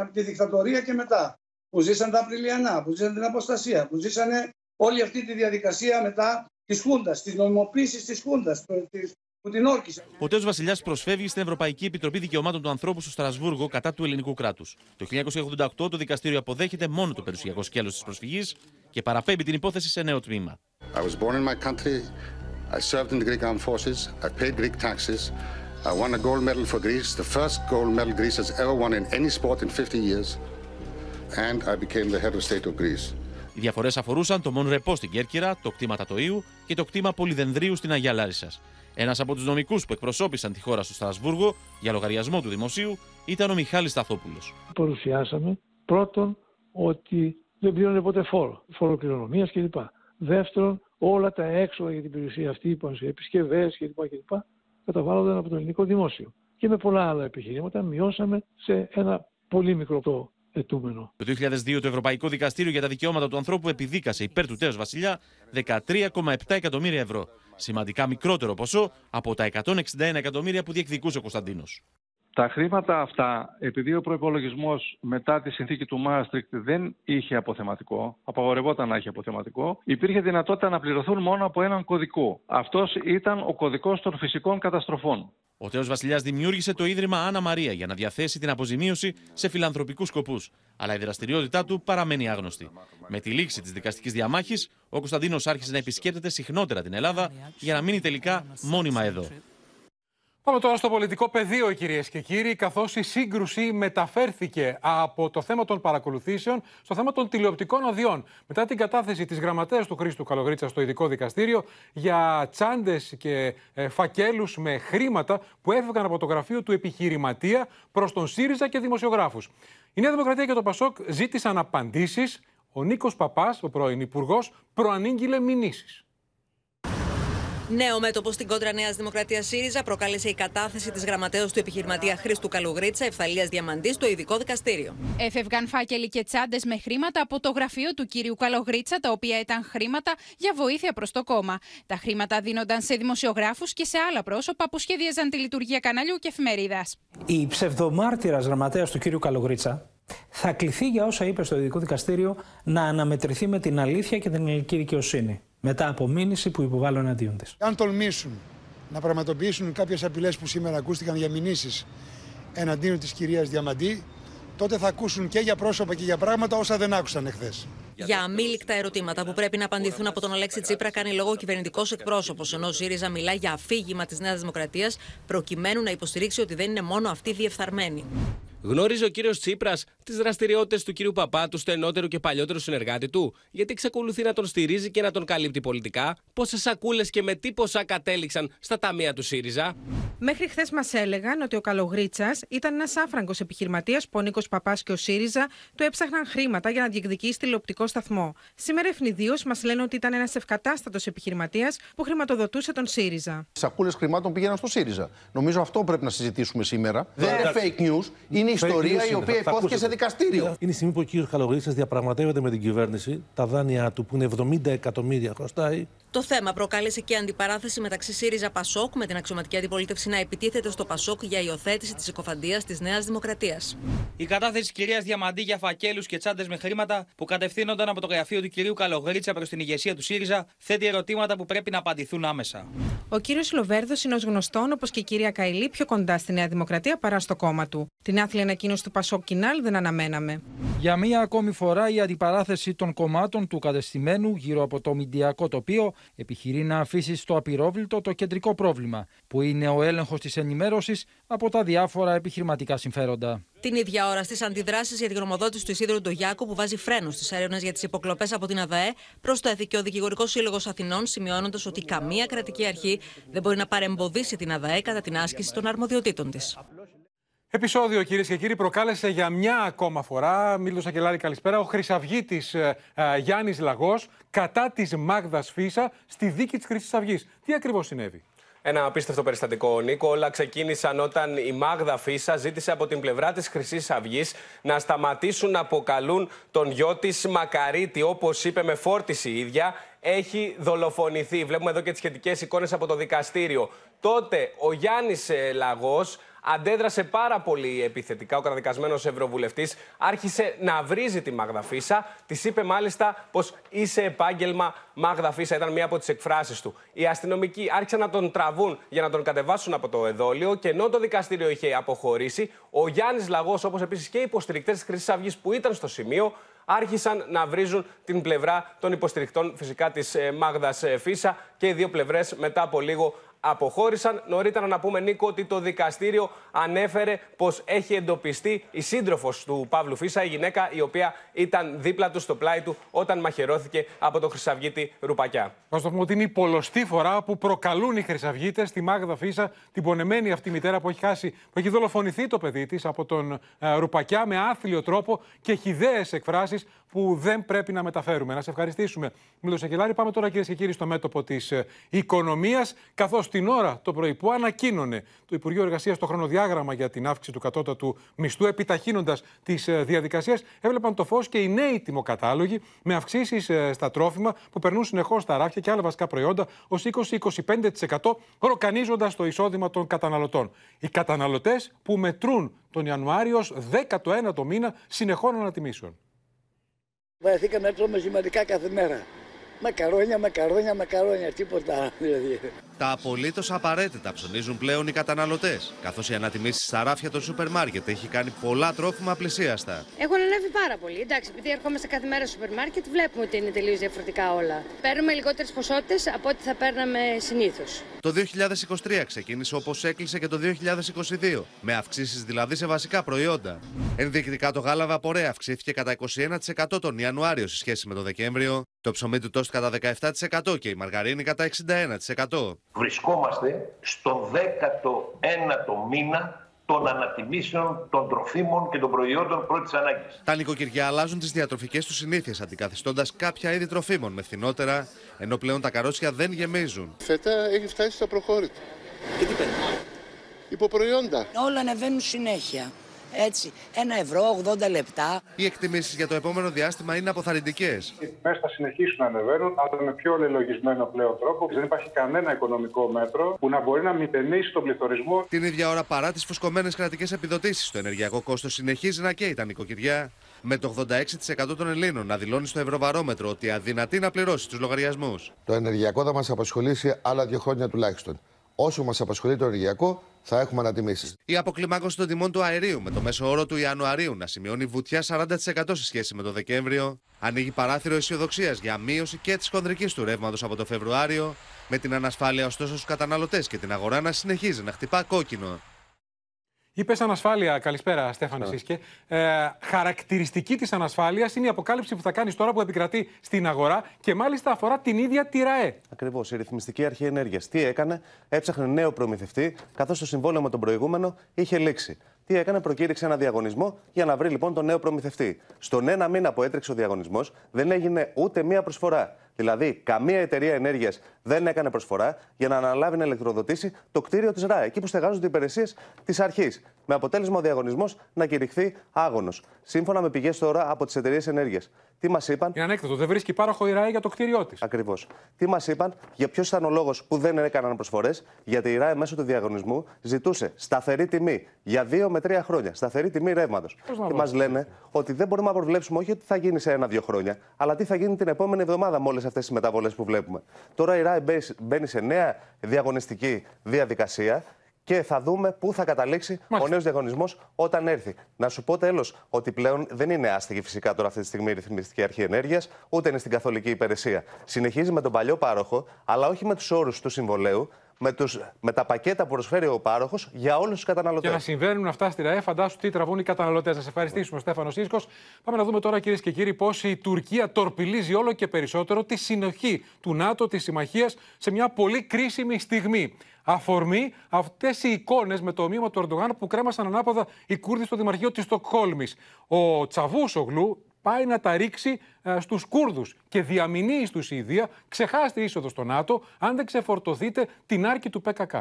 από τη δικτατορία και μετά. Που ζήσαν τα Απριλιανά, που ζήσαν την Αποστασία, που ζήσαν όλη αυτή τη διαδικασία μετά της Χούντας, της νομιμοποίησης της Χούντας, που την όρκησε. Ο τέο Βασιλιάς προσφεύγει στην Ευρωπαϊκή Επιτροπή Δικαιωμάτων του Ανθρώπου στο Στρασβούργο κατά του ελληνικού κράτους. Το 1988 το δικαστήριο αποδέχεται μόνο το περιουσιακό σκέλος της προσφυγής και παραπέμπει την υπόθεση σε νέο τμήμα. I was born in my country. I served in the Greek armed forces. I paid Greek taxes. I won a gold medal for Greece, the first gold medal Greece has ever won in any sport in 50 years. And I became the head of state of Greece. Οι διαφορές αφορούσαν το Μονρεπό στην Κέρκυρα, το κτήμα Τατοίου και το κτήμα Πολυδενδρίου στην Αγία Λάρισας. Ένας από τους νομικούς που εκπροσώπησαν τη χώρα στο Στρασβούργο για λογαριασμό του δημοσίου ήταν ο Μιχάλης Σταθόπουλος. Παρουσιάσαμε πρώτον ότι δεν πλήρωνε ποτέ φόρο, φόρο κληρονομίας κλπ. Δεύτερον, όλα τα έξοδα για την περιουσία αυτή, επισκευές κλπ. κλπ. Καταβάλλονταν από το ελληνικό δημόσιο. Και με πολλά άλλα επιχειρήματα μειώσαμε σε ένα πολύ μικρό το ετούμενο. Το 2002 το Ευρωπαϊκό Δικαστήριο για τα Δικαιώματα του Ανθρώπου επιδίκασε υπέρ του τέος Βασιλιά 13,7 εκατομμύρια ευρώ. Σημαντικά μικρότερο ποσό από τα 161 εκατομμύρια που διεκδικούσε ο Κωνσταντίνος. Τα χρήματα αυτά, επειδή ο προπολογισμό μετά τη συνθήκη του Μάστρικτ δεν είχε αποθεματικό, απαγορευόταν να έχει αποθεματικό, υπήρχε δυνατότητα να πληρωθούν μόνο από έναν κωδικό. Αυτός ήταν ο κωδικός των φυσικών καταστροφών. Ο Τέο Βασιλιάς δημιούργησε το Ίδρυμα Άννα Μαρία για να διαθέσει την αποζημίωση σε φιλανθρωπικούς σκοπούς. Αλλά η δραστηριότητά του παραμένει άγνωστη. Με τη λήξη της δικαστικής διαμάχης, ο Κωνσταντίνος άρχισε να επισκέπτεται συχνότερα την Ελλάδα για να μείνει τελικά μόνιμα εδώ. Πάμε τώρα στο πολιτικό πεδίο, κυρίες και κύριοι, καθώς η σύγκρουση μεταφέρθηκε από το θέμα των παρακολουθήσεων στο θέμα των τηλεοπτικών αδειών. Μετά την κατάθεση της γραμματέας του Χρήστου Καλογρίτσα στο ειδικό δικαστήριο για τσάντες και ε, φακέλους με χρήματα που έφευγαν από το γραφείο του επιχειρηματία προς τον ΣΥΡΙΖΑ και δημοσιογράφους. Η Νέα Δημοκρατία και το ΠΑΣΟΚ ζήτησαν απαντήσεις. Ο Νίκος Παπάς, ο πρώην Υπουργός, προανήγγειλε μηνύσεις. Νέο μέτωπο στην κόντρα Νέας Δημοκρατίας ΣΥΡΙΖΑ προκάλεσε η κατάθεση της γραμματέα του επιχειρηματία Χρήστου Καλουγρίτσα, Ευθαλίας Διαμαντής, στο ειδικό δικαστήριο. Έφευγαν φάκελοι και τσάντες με χρήματα από το γραφείο του κύριου Καλογρίτσα, τα οποία ήταν χρήματα για βοήθεια προς το κόμμα. Τα χρήματα δίνονταν σε δημοσιογράφους και σε άλλα πρόσωπα που σχεδίαζαν τη λειτουργία καναλιού και εφημερίδας. Η ψευδομάρτυρας γραμματέας του κύριου Καλογρίτσα θα κληθεί για όσα είπε στο ειδικό δικαστήριο να αναμετρηθεί με την αλήθεια και την ελληνική δικαιοσύνη μετά από μήνυση που υποβάλλουν εναντίον της. Αν τολμήσουν να πραγματοποιήσουν κάποιες απειλές που σήμερα ακούστηκαν για μηνύσεις εναντίον της κυρίας Διαμαντή, τότε θα ακούσουν και για πρόσωπα και για πράγματα όσα δεν άκουσαν εχθές. Για αμήλικτα ερωτήματα που πρέπει να απαντηθούν από τον Αλέξη Τσίπρα, κάνει λόγο ο κυβερνητικός εκπρόσωπος. Ενώ ο ΣΥΡΙΖΑ μιλά για αφήγημα της Νέας Δημοκρατίας, προκειμένου να υποστηρίξει ότι δεν είναι μόνο αυτή διεφθαρμένη. Γνώριζε ο κύριος Τσίπρας τις δραστηριότητες του κύριου Παπά, του στενότερου και παλιότερου συνεργάτη του, γιατί εξακολουθεί να τον στηρίζει και να τον καλύπτει πολιτικά, πόσες σακούλες και με τι ποσά κατέληξαν στα ταμεία του ΣΥΡΙΖΑ; Μέχρι χθες μας έλεγαν ότι ο Καλογρίτσας ήταν ένας άφραγκος επιχειρηματίας που ο Νίκος Παπάς και ο ΣΥΡΙΖΑ του έψαχναν χρήματα για να διεκδικήσει τηλεοπτικό σταθμό. Σήμερα ευνηδίως μας λένε ότι ήταν ένας ευκατάστατος επιχειρηματίας που χρηματοδοτούσε τον ΣΥΡΙΖΑ. Σακούλες χρημάτων πήγαιναν στο ΣΥΡΙΖΑ. Νομίζω αυτό πρέπει να συζητήσουμε σήμερα. Δεν είναι fake news, είναι ιστορία η οποία υπόθηκε σε δικαστήριο. Είναι η στιγμή που ο κύριος Καλογρίτσα διαπραγματεύεται με την κυβέρνηση τα δάνεια του που είναι 70 εκατομμύρια χρωστάει. Το θέμα προκάλεσε και αντιπαράθεση μεταξύ ΣΥΡΙΖΑ Πασόκ με την αξιωματική αντιπολίτευση να επιτίθεται στο Πασόκ για υιοθέτηση της οικοφαντία της Νέας Δημοκρατίας. Η κατάθεση της κυρίας Διαμαντή για φακέλους και τσάντες με χρήματα που κατευθύνονταν από το γραφείο του κυρίου Καλογρίτσα προς την ηγεσία του ΣΥΡΙΖΑ θέτει ερωτήματα που πρέπει να απαντηθούν άμεσα. Ο κύριος Λοβέρδος είναι ως γνωστόν, όπως και η κυρία Καηλή, πιο κοντά στη Νέα Δημοκρατία παρά στο κόμμα του. Την άθλια ανακοίνωση του Πασόκ Κινάλ δεν αναμέναμε. Για μία ακόμη φορά η αντιπαράθεση των κομμάτων του κατεστημένου γύρω από το μηντιακό τοπίο επιχειρεί να αφήσει στο απειρόβλητο το κεντρικό πρόβλημα, που είναι ο έλεγχος της ενημέρωσης από τα διάφορα επιχειρηματικά συμφέροντα. Την ίδια ώρα στις αντιδράσεις για τη γνωμοδότηση του Ισίδρου Ντογιάκου που βάζει φρένο στις έρευνες για τις υποκλοπές από την ΑΔΑΕ, προσθέθηκε ο Δικηγορικός Σύλλογος Αθηνών, σημειώνοντας ότι καμία κρατική αρχή δεν μπορεί να παρεμποδίσει την ΑΔΑΕ κατά την άσκηση των αρμοδιοτήτων της. Επισόδιο κυρίες και κύριοι προκάλεσε για μια ακόμα φορά, Μίλτο Σακελάρη καλησπέρα, ο Χρυσαυγήτης ε, ε, Γιάννης Λαγός κατά της Μάγδας Φίσα στη δίκη της Χρυσής Αυγής. Τι ακριβώς συνέβη; Ένα απίστευτο περιστατικό, Νίκο. Όλα ξεκίνησαν όταν η Μάγδα Φίσα ζήτησε από την πλευρά της Χρυσής Αυγής να σταματήσουν να αποκαλούν τον γιο της Μακαρίτη. Όπως είπε με φόρτιση η ίδια, έχει δολοφονηθεί. Βλέπουμε εδώ και τις σχετικές εικόνες από το δικαστήριο. Τότε ο Γιάννης ε, Λαγός αντέδρασε πάρα πολύ επιθετικά. Ο καταδικασμένο Ευρωβουλευτής άρχισε να βρίζει τη Μάγδα Φίσα. Της είπε μάλιστα πως είσαι επάγγελμα Μάγδα Φίσα. Ήταν μία από τις εκφράσεις του. Οι αστυνομικοί άρχισαν να τον τραβούν για να τον κατεβάσουν από το εδόλιο και ενώ το δικαστήριο είχε αποχωρήσει, ο Γιάννης Λαγός, όπως επίσης και οι υποστηρικτές της Χρυσής Αυγής που ήταν στο σημείο, άρχισαν να βρίζουν την πλευρά των υποστηρικτών φυσικά της ε, Μάγδας ε, Φίσα και οι δύο πλευρές μετά από λίγο αποχώρησαν. Νωρίτερα να πούμε, Νίκο, ότι το δικαστήριο ανέφερε πως έχει εντοπιστεί η σύντροφος του Παύλου Φίσα, η γυναίκα η οποία ήταν δίπλα του στο πλάι του όταν μαχαιρώθηκε από τον Χρυσαυγίτη Ρουπακιά. Να το πούμε ότι είναι η πολλωστή φορά που προκαλούν οι Χρυσαυγίτε στη Μάγδα Φίσα, την πονεμένη αυτή μητέρα που έχει, χάσει, που έχει δολοφονηθεί το παιδί της από τον ε, Ρουπακιά με άθλιο τρόπο και χιδαίε εκφράσεις που δεν πρέπει να μεταφέρουμε. Να σε ευχαριστήσουμε. Μίλο Σακελάρη, πάμε τώρα κυρίες και κύριοι στο μέτωπο της ε, οικονομίας, καθώς την ώρα το πρωί που ανακοίνωνε το Υπουργείο Εργασίας το χρονοδιάγραμμα για την αύξηση του κατώτατου μισθού, επιταχύνοντας τις ε, διαδικασίες, έβλεπαν το φως και οι νέοι τιμοκατάλογοι με αυξήσεις ε, στα τρόφιμα που περνούν συνεχώς στα ράφια και άλλα βασικά προϊόντα ως 20-25%, ροκανίζοντας το εισόδημα των καταναλωτών. Οι καταναλωτές που μετρούν τον Ιανουάριο ως 19ο μήνα συνεχών ανατιμήσεων. Βαρεθήκαμε να τρώμε σημαντικά κάθε μέρα. Μακαρόνια, μακαρόνια, μακαρόνια, τίποτα δηλαδή. Τα απολύτως απαραίτητα ψωνίζουν πλέον οι καταναλωτές. Καθώς η ανατιμήση στα ράφια των σούπερ μάρκετ έχει κάνει πολλά τρόφιμα πλησίαστα. Έχουν ανέβει πάρα πολύ. Εντάξει, επειδή ερχόμαστε κάθε μέρα στο σούπερ μάρκετ, βλέπουμε ότι είναι τελείως διαφορετικά όλα. Παίρνουμε λιγότερες ποσότητες από ό,τι θα παίρναμε συνήθως. Το 2023 ξεκίνησε όπως έκλεισε και το 2022, με αυξήσεις δηλαδή σε βασικά προϊόντα. Ενδεικτικά το γάλα βαπορέ αυξήθηκε κατά 21% τον Ιανουάριο σε σχέση με το Δεκέμβριο, το ψωμί του τόστ κατά 17% και η μαργαρίνη κατά 61%. Βρισκόμαστε στο 19ο μήνα των ανατιμήσεων των τροφίμων και των προϊόντων πρώτης ανάγκης. Τα νοικοκυριά αλλάζουν τις διατροφικές τους συνήθειες, αντικαθιστώντας κάποια είδη τροφίμων με φθηνότερα, ενώ πλέον τα καρότσια δεν γεμίζουν. Φέτα έχει φτάσει στα προχώρητα. Και τι παίρνει; Υποπροϊόντα. Όλα ανεβαίνουν συνέχεια. Έτσι, ένα ευρώ, 80 λεπτά. Οι εκτιμήσεις για το επόμενο διάστημα είναι αποθαρρυντικές. Οι τιμές θα συνεχίσουν να ανεβαίνουν, αλλά με πιο λελογισμένο πλέον τρόπο. Δεν υπάρχει κανένα οικονομικό μέτρο που να μπορεί να μηδενίσει τον πληθωρισμό. Την ίδια ώρα, παρά τις φουσκωμένες κρατικές επιδοτήσεις, το ενεργειακό κόστος συνεχίζει να καίει τα νοικοκυριά. Με το 86% των Ελλήνων να δηλώνει στο Ευρωβαρόμετρο ότι αδυνατεί να πληρώσει τους λογαριασμούς. Το ενεργειακό θα μας απασχολήσει άλλα δύο χρόνια τουλάχιστον. Όσο μας απασχολεί το ενεργειακό, θα έχουμε ανατιμήσεις. Η αποκλιμάκωση των τιμών του αερίου με το μέσο όρο του Ιανουαρίου να σημειώνει βουτιά 40% σε σχέση με το Δεκέμβριο, ανοίγει παράθυρο αισιοδοξίας για μείωση και της χονδρικής του ρεύματος από το Φεβρουάριο, με την ανασφάλεια ωστόσο στους καταναλωτές και την αγορά να συνεχίζει να χτυπά κόκκινο. Είπες ανασφάλεια, καλησπέρα Στέφανη Σίσκε. Ε, χαρακτηριστική της ανασφάλειας είναι η αποκάλυψη που θα κάνεις τώρα που επικρατεί στην αγορά και μάλιστα αφορά την ίδια τη ΡΑΕ. Ακριβώς. Η Ρυθμιστική Αρχή Ενέργειας τι έκανε, έψαχνε νέο προμηθευτή, καθώς το συμβόλαιο με τον προηγούμενο είχε λήξει. Τι έκανε, προκήρυξε ένα διαγωνισμό για να βρει λοιπόν τον νέο προμηθευτή. Στον ένα μήνα που έτρεξε ο διαγωνισμός δεν έγινε ούτε μία προσφορά. Δηλαδή, καμία εταιρεία ενέργειας δεν έκανε προσφορά για να αναλάβει να ηλεκτροδοτήσει το κτίριο της ΡΑΕ, εκεί που στεγάζονται οι υπηρεσίες της αρχής. Με αποτέλεσμα ο διαγωνισμός να κηρυχθεί άγωνος. Σύμφωνα με πηγές τώρα από τις εταιρείες ενέργειας. Τι μας είπαν; Είναι ανέκδοτο, δεν βρίσκει πάροχο η ΡΑΕ για το κτίριό της. Ακριβώς. Τι μας είπαν, για ποιος ήταν ο λόγος που δεν έκαναν προσφορές, γιατί η ΡΑΕ μέσω του διαγωνισμού ζητούσε σταθερή τιμή για δύο με τρία χρόνια. Σταθερή τιμή ρεύματος. Και μας λένε ότι δεν μπορούμε να προβλέψουμε όχι ότι θα γίνει σε ένα-δύο χρόνια, αλλά τι θα γίνει την επόμενη εβδομάδα με όλε αυτές τις μεταβολές που βλέπουμε. Τώρα η ΡΑΕ μπαίνει σε νέα διαγωνιστική διαδικασία και θα δούμε πού θα καταλήξει Μάλιστα. ο νέος διαγωνισμός όταν έρθει. Να σου πω τέλος ότι πλέον δεν είναι άστιγη φυσικά τώρα αυτή τη στιγμή η Ρυθμιστική Αρχή Ενέργειας, ούτε είναι στην καθολική υπηρεσία. Συνεχίζει με τον παλιό πάροχο, αλλά όχι με τους όρους του συμβολέου, με, τους, με τα πακέτα που προσφέρει ο πάροχος για όλους τους καταναλωτές. Και να συμβαίνουν αυτά στη ΡΑΕ, φαντάσου τι τραβούν οι καταναλωτές. Να σε ευχαριστήσουμε, Στέφανος Σίσκο. Πάμε να δούμε τώρα, κυρίες και κύριοι, πώς η Τουρκία τορπιλίζει όλο και περισσότερο τη συνοχή του ΝΑΤΟ, της συμμαχίας, σε μια πολύ κρίσιμη στιγμή. Αφορμή αυτές οι εικόνες με το ομοίωμα του Ερντογάν που κρέμασαν ανάποδα οι Κούρδοι στο Δημαρχείο της Στοκχόλμης. Ο Τσαβούσογλου πάει να τα ρίξει ε, στους Κούρδους και διαμηνύει στους Ιδία, ξεχάστε είσοδο στο ΝΑΤΟ αν δεν ξεφορτωθείτε την άρκη του ΠΚΚ.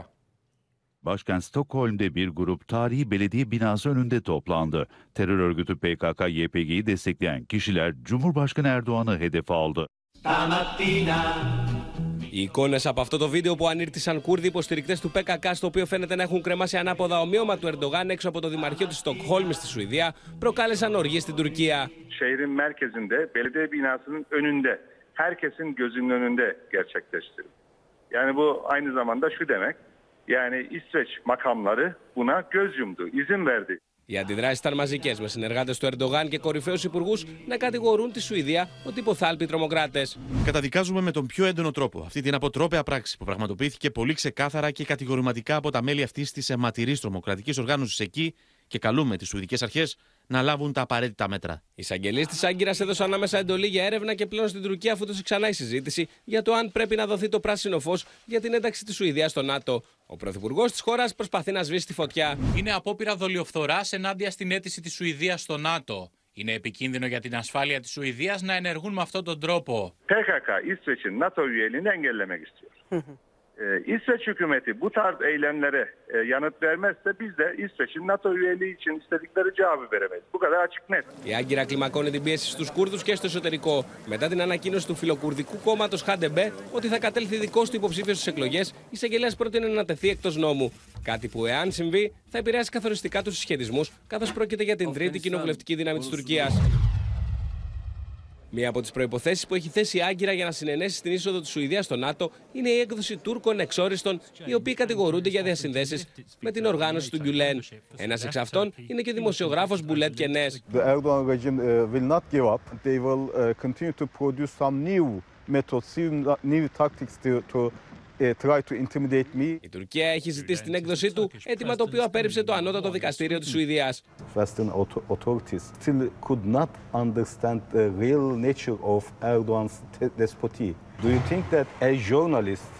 Başkent Stockholm'de bir grup tarihi belediye binası önünde toplandı. Terör örgütü PKK-YPG'yi destekleyen kişiler Cumhurbaşkanı Erdoğan'ı hedef aldı. Οι εικόνες από αυτό το βίντεο που ανήρτησαν Κούρδοι υποστηρικτές του ΠΚΚ, στο οποίο φαίνεται να έχουν κρεμάσει ανάποδα ομοίωμα του Ερντογάν έξω από το Δημαρχείο της Στοκχόλμης στη Σουηδία, προκάλεσαν οργή στην Τουρκία. Şehrin merkezinde belediye binasının önünde herkesin gözünün önünde gerçekleştirildi. Yani bu aynı zamanda şu demek. Yani İsveç makamları buna göz yumdu, izin verdi. Οι αντιδράσεις ήταν μαζικές, με συνεργάτες του Ερντογάν και κορυφαίους υπουργούς να κατηγορούν τη Σουηδία ότι υποθάλπει τρομοκράτες. Καταδικάζουμε με τον πιο έντονο τρόπο αυτή την αποτρόπαια πράξη που πραγματοποιήθηκε πολύ ξεκάθαρα και κατηγορηματικά από τα μέλη αυτής της αιματηρής τρομοκρατικής οργάνωσης εκεί και καλούμε τις Σουηδικές Αρχές να λάβουν τα απαραίτητα μέτρα. Οι εισαγγελεί της Άγκυρας έδωσαν άμεσα εντολή για έρευνα και πλέον στην Τουρκία αφού ξανά η συζήτηση για το αν πρέπει να δοθεί το πράσινο φως για την ένταξη της Σουηδίας στο ΝΑΤΟ. Ο πρωθυπουργός της χώρας προσπαθεί να σβήσει τη φωτιά. Είναι απόπειρα δολιοφθοράς ενάντια στην αίτηση της Σουηδίας στο ΝΑΤΟ. Είναι επικίνδυνο για την ασφάλεια της Σουηδίας να ενεργούν με αυτόν τον τρόπο. PKK İsveç'in NATO üyeliğini engellemek istiyor. Ee, İsveç hükümeti bu tarz eylemlere e, yanıt vermezse biz de İsveç'in NATO üyeliği için istedikleri cevabı veremeyiz. Bu kadar açık net. Η Άγκυρα κλιμακώνει την πίεση στους Κούρδους και στο εσωτερικό. Μετά την ανακοίνωση του φιλοκουρδικού κόμματος Χάντεμπε ότι θα κατέλθει δικό του υποψήφιο στις εκλογές, η εισαγγελέα πρότεινε να τεθεί εκτός νόμου. Κάτι που, εάν συμβεί, θα επηρεάσει καθοριστικά τους συσχετισμούς, καθώς πρόκειται για την τρίτη κοινοβουλευτική δύναμη της Τουρκίας. Μία από τις προποθέσει που έχει θέσει η Άγκυρα για να συνενέσει στην είσοδο της Σουηδίας στο ΝΑΤΟ είναι η έκδοση Τούρκων εξόριστων, οι οποίοι κατηγορούνται για διασυνδέσεις με την οργάνωση του Γκιουλέν. Ένας εξ αυτών είναι και ο δημοσιογράφος Μπουλέτ Κενές. The Erdogan regime uh, will not give up. They will uh, continue to produce some new methods, new tactics to, to η Τουρκία έχει ζητήσει την έκδοσή του, έτοιμα το οποίο απέρριψε το ανώτατο δικαστήριο της Σουηδίας. Western authorities still could not understand the real nature of Erdogan's despoty. Do you think that a journalist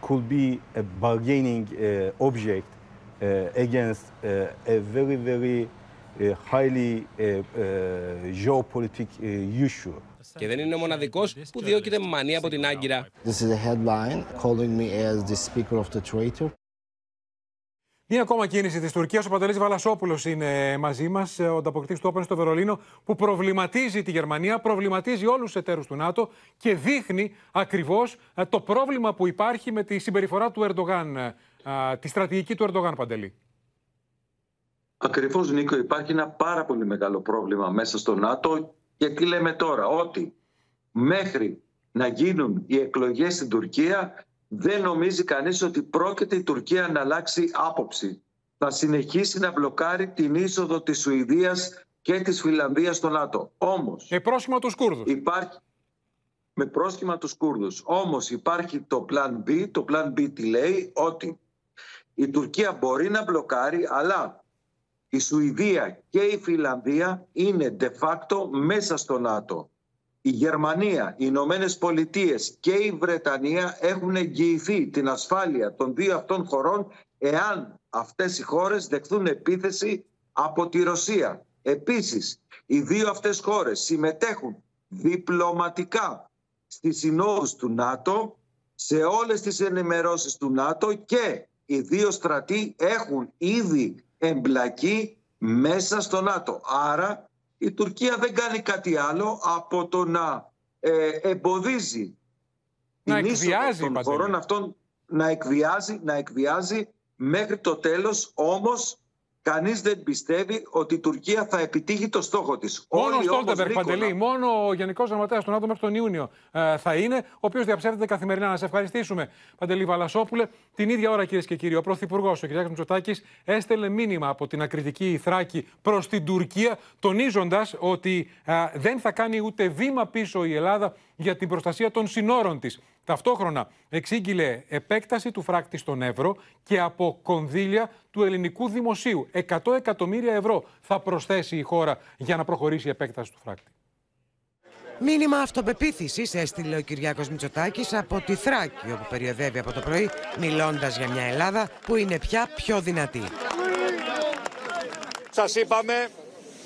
could be a bargaining uh, object uh, against uh, a very, very uh, highly uh, uh, geopolitical uh, issue? Και δεν είναι ο μοναδικός που διώκεται με μανία από την Άγκυρα. Μία ακόμα κίνηση της Τουρκίας. Ο Παντελής Βαλασόπουλο είναι μαζί μας, ο ανταποκριτής του Όπεν στο Βερολίνο, που προβληματίζει τη Γερμανία, προβληματίζει όλους τους εταίρους του ΝΑΤΟ και δείχνει ακριβώς το πρόβλημα που υπάρχει με τη συμπεριφορά του Ερντογάν, τη στρατηγική του Ερντογάν, Παντελή. Ακριβώς, Νίκο, υπάρχει ένα πάρα πολύ μεγάλο πρόβλημα μέσα στο ΝΑΤΟ γιατί λέμε τώρα ότι μέχρι να γίνουν οι εκλογές στην Τουρκία δεν νομίζει κανείς ότι πρόκειται η Τουρκία να αλλάξει άποψη. Θα συνεχίσει να μπλοκάρει την είσοδο της Σουηδίας και της Φιλανδίας στο ΝΑΤΟ. Όμως... Με πρόσχημα τους Κούρδους. Υπάρχει... Με πρόσχημα τους Κούρδους. Όμως υπάρχει το Plan B. Το Plan B τι λέει ότι η Τουρκία μπορεί να μπλοκάρει αλλά η Σουηδία και η Φιλανδία είναι de facto μέσα στο ΝΑΤΟ. Η Γερμανία, οι Ηνωμένες Πολιτείες και η Βρετανία έχουν εγγυηθεί την ασφάλεια των δύο αυτών χωρών εάν αυτές οι χώρες δεχθούν επίθεση από τη Ρωσία. Επίσης, οι δύο αυτές χώρες συμμετέχουν διπλωματικά στις συνόδους του ΝΑΤΟ, σε όλες τις ενημερώσεις του ΝΑΤΟ και οι δύο στρατοί έχουν ήδη εμπλακεί μέσα στο ΝΑΤΟ. Άρα η Τουρκία δεν κάνει κάτι άλλο από το να ε, εμποδίζει να την είσοδο εκβιάζει, των Παντελή. χωρών αυτών να εκβιάζει, να εκβιάζει μέχρι το τέλος όμως κανείς δεν πιστεύει ότι η Τουρκία θα επιτύχει το στόχο της. Μόνο ο Όλοι όμως, Στόλτεμπεργκ Νίκολα, Παντελή, μόνο ο Γενικός Γραμματέας του ΝΑΤΟ μέχρι τον Ιούνιο ε, θα είναι, ο οποίος διαψεύδεται καθημερινά. Να σε ευχαριστήσουμε, Παντελή Βαλασόπουλε. Την ίδια ώρα, κυρίες και κύριοι, ο Πρωθυπουργός, ο κ. Μητσοτάκης, έστελνε μήνυμα από την ακριτική Θράκη προς την Τουρκία, τονίζοντας ότι ε, δεν θα κάνει ούτε βήμα πίσω η Ελλάδα για την προστασία των συνόρων της. Ταυτόχρονα εξήγηλε επέκταση του φράκτη στον Εύρο και από κονδύλια του ελληνικού δημοσίου. 100 εκατομμύρια ευρώ θα προσθέσει η χώρα για να προχωρήσει η επέκταση του φράκτη. Μήνυμα αυτοπεποίθησης έστειλε ο Κυριάκος Μητσοτάκης από τη Θράκη, όπου περιοδεύει από το πρωί, μιλώντας για μια Ελλάδα που είναι πια πιο δυνατή. Σας είπαμε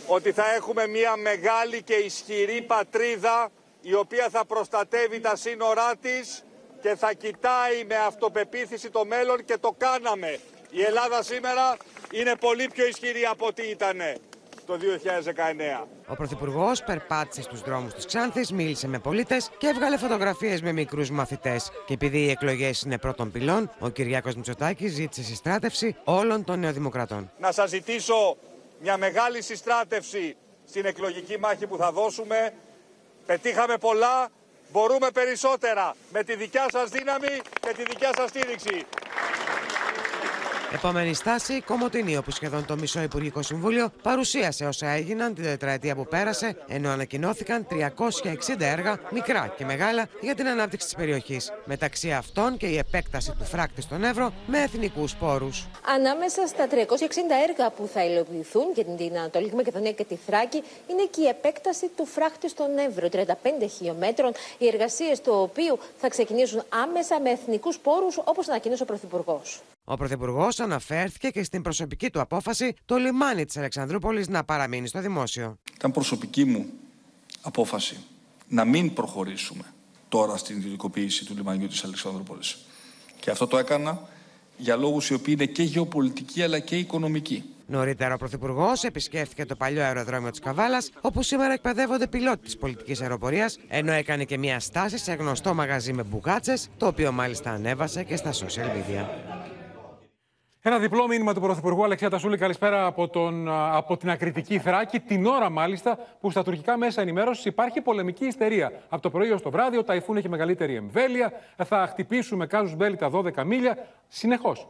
ότι θα έχουμε μια μεγάλη και ισχυρή πατρίδα η οποία θα προστατεύει τα σύνορά της και θα κοιτάει με αυτοπεποίθηση το μέλλον και το κάναμε. Η Ελλάδα σήμερα είναι πολύ πιο ισχυρή από ό,τι ήταν το 2019. Ο Πρωθυπουργός περπάτησε στους δρόμους της Ξάνθης, μίλησε με πολίτες και έβγαλε φωτογραφίες με μικρούς μαθητές. Και επειδή οι εκλογές είναι πρώτων πυλών, ο Κυριάκος Μητσοτάκης ζήτησε συστράτευση όλων των νεοδημοκρατών. Να σας ζητήσω μια μεγάλη συστράτευση στην εκλογική μάχη που θα δώσουμε. Πετύχαμε πολλά, μπορούμε περισσότερα με τη δικιά σας δύναμη και τη δικιά σας στήριξη. Επόμενη στάση, η Κομωτινή, όπου σχεδόν το μισό Υπουργικό Συμβούλιο παρουσίασε όσα έγιναν την τετραετία που πέρασε, ενώ ανακοινώθηκαν 360 έργα, μικρά και μεγάλα, για την ανάπτυξη της περιοχής. Μεταξύ αυτών και η επέκταση του φράκτη στον Εύρο με εθνικούς πόρους. Ανάμεσα στα 360 έργα που θα υλοποιηθούν για την Ανατολική Μακεδονία και τη Θράκη είναι και η επέκταση του φράχτη στον Εύρο, 35 χιλιόμετρων, οι εργασίες του οποίου θα ξεκινήσουν άμεσα με εθνικούς πόρους, όπως ανακοίνωσε ο Πρωθυπουργός. Ο Πρωθυπουργός αναφέρθηκε και στην προσωπική του απόφαση το λιμάνι της Αλεξανδρούπολης να παραμείνει στο δημόσιο. Ήταν προσωπική μου απόφαση να μην προχωρήσουμε τώρα στην ιδιωτικοποίηση του λιμανιού της Αλεξανδρούπολης. Και αυτό το έκανα για λόγους οι οποίοι είναι και γεωπολιτικοί αλλά και οικονομικοί. Νωρίτερα, ο Πρωθυπουργός επισκέφθηκε το παλιό αεροδρόμιο της Καβάλας, όπου σήμερα εκπαιδεύονται πιλότοι της πολιτικής αεροπορίας, ενώ έκανε και μια στάση σε γνωστό μαγαζί με μπουγάτσε, το οποίο μάλιστα ανέβασε και στα social media. Ένα διπλό μήνυμα του Πρωθυπουργού Αλεξία Τασούλη. Καλησπέρα από, τον, α, από την ακριτική Θράκη. Την ώρα μάλιστα που στα τουρκικά μέσα ενημέρωσης υπάρχει πολεμική ιστερία. Από το πρωί ως το βράδυ, ο ταϊφούν έχει μεγαλύτερη εμβέλεια. Θα χτυπήσουμε κάζους μπέλη τα 12 μίλια. Συνεχώς.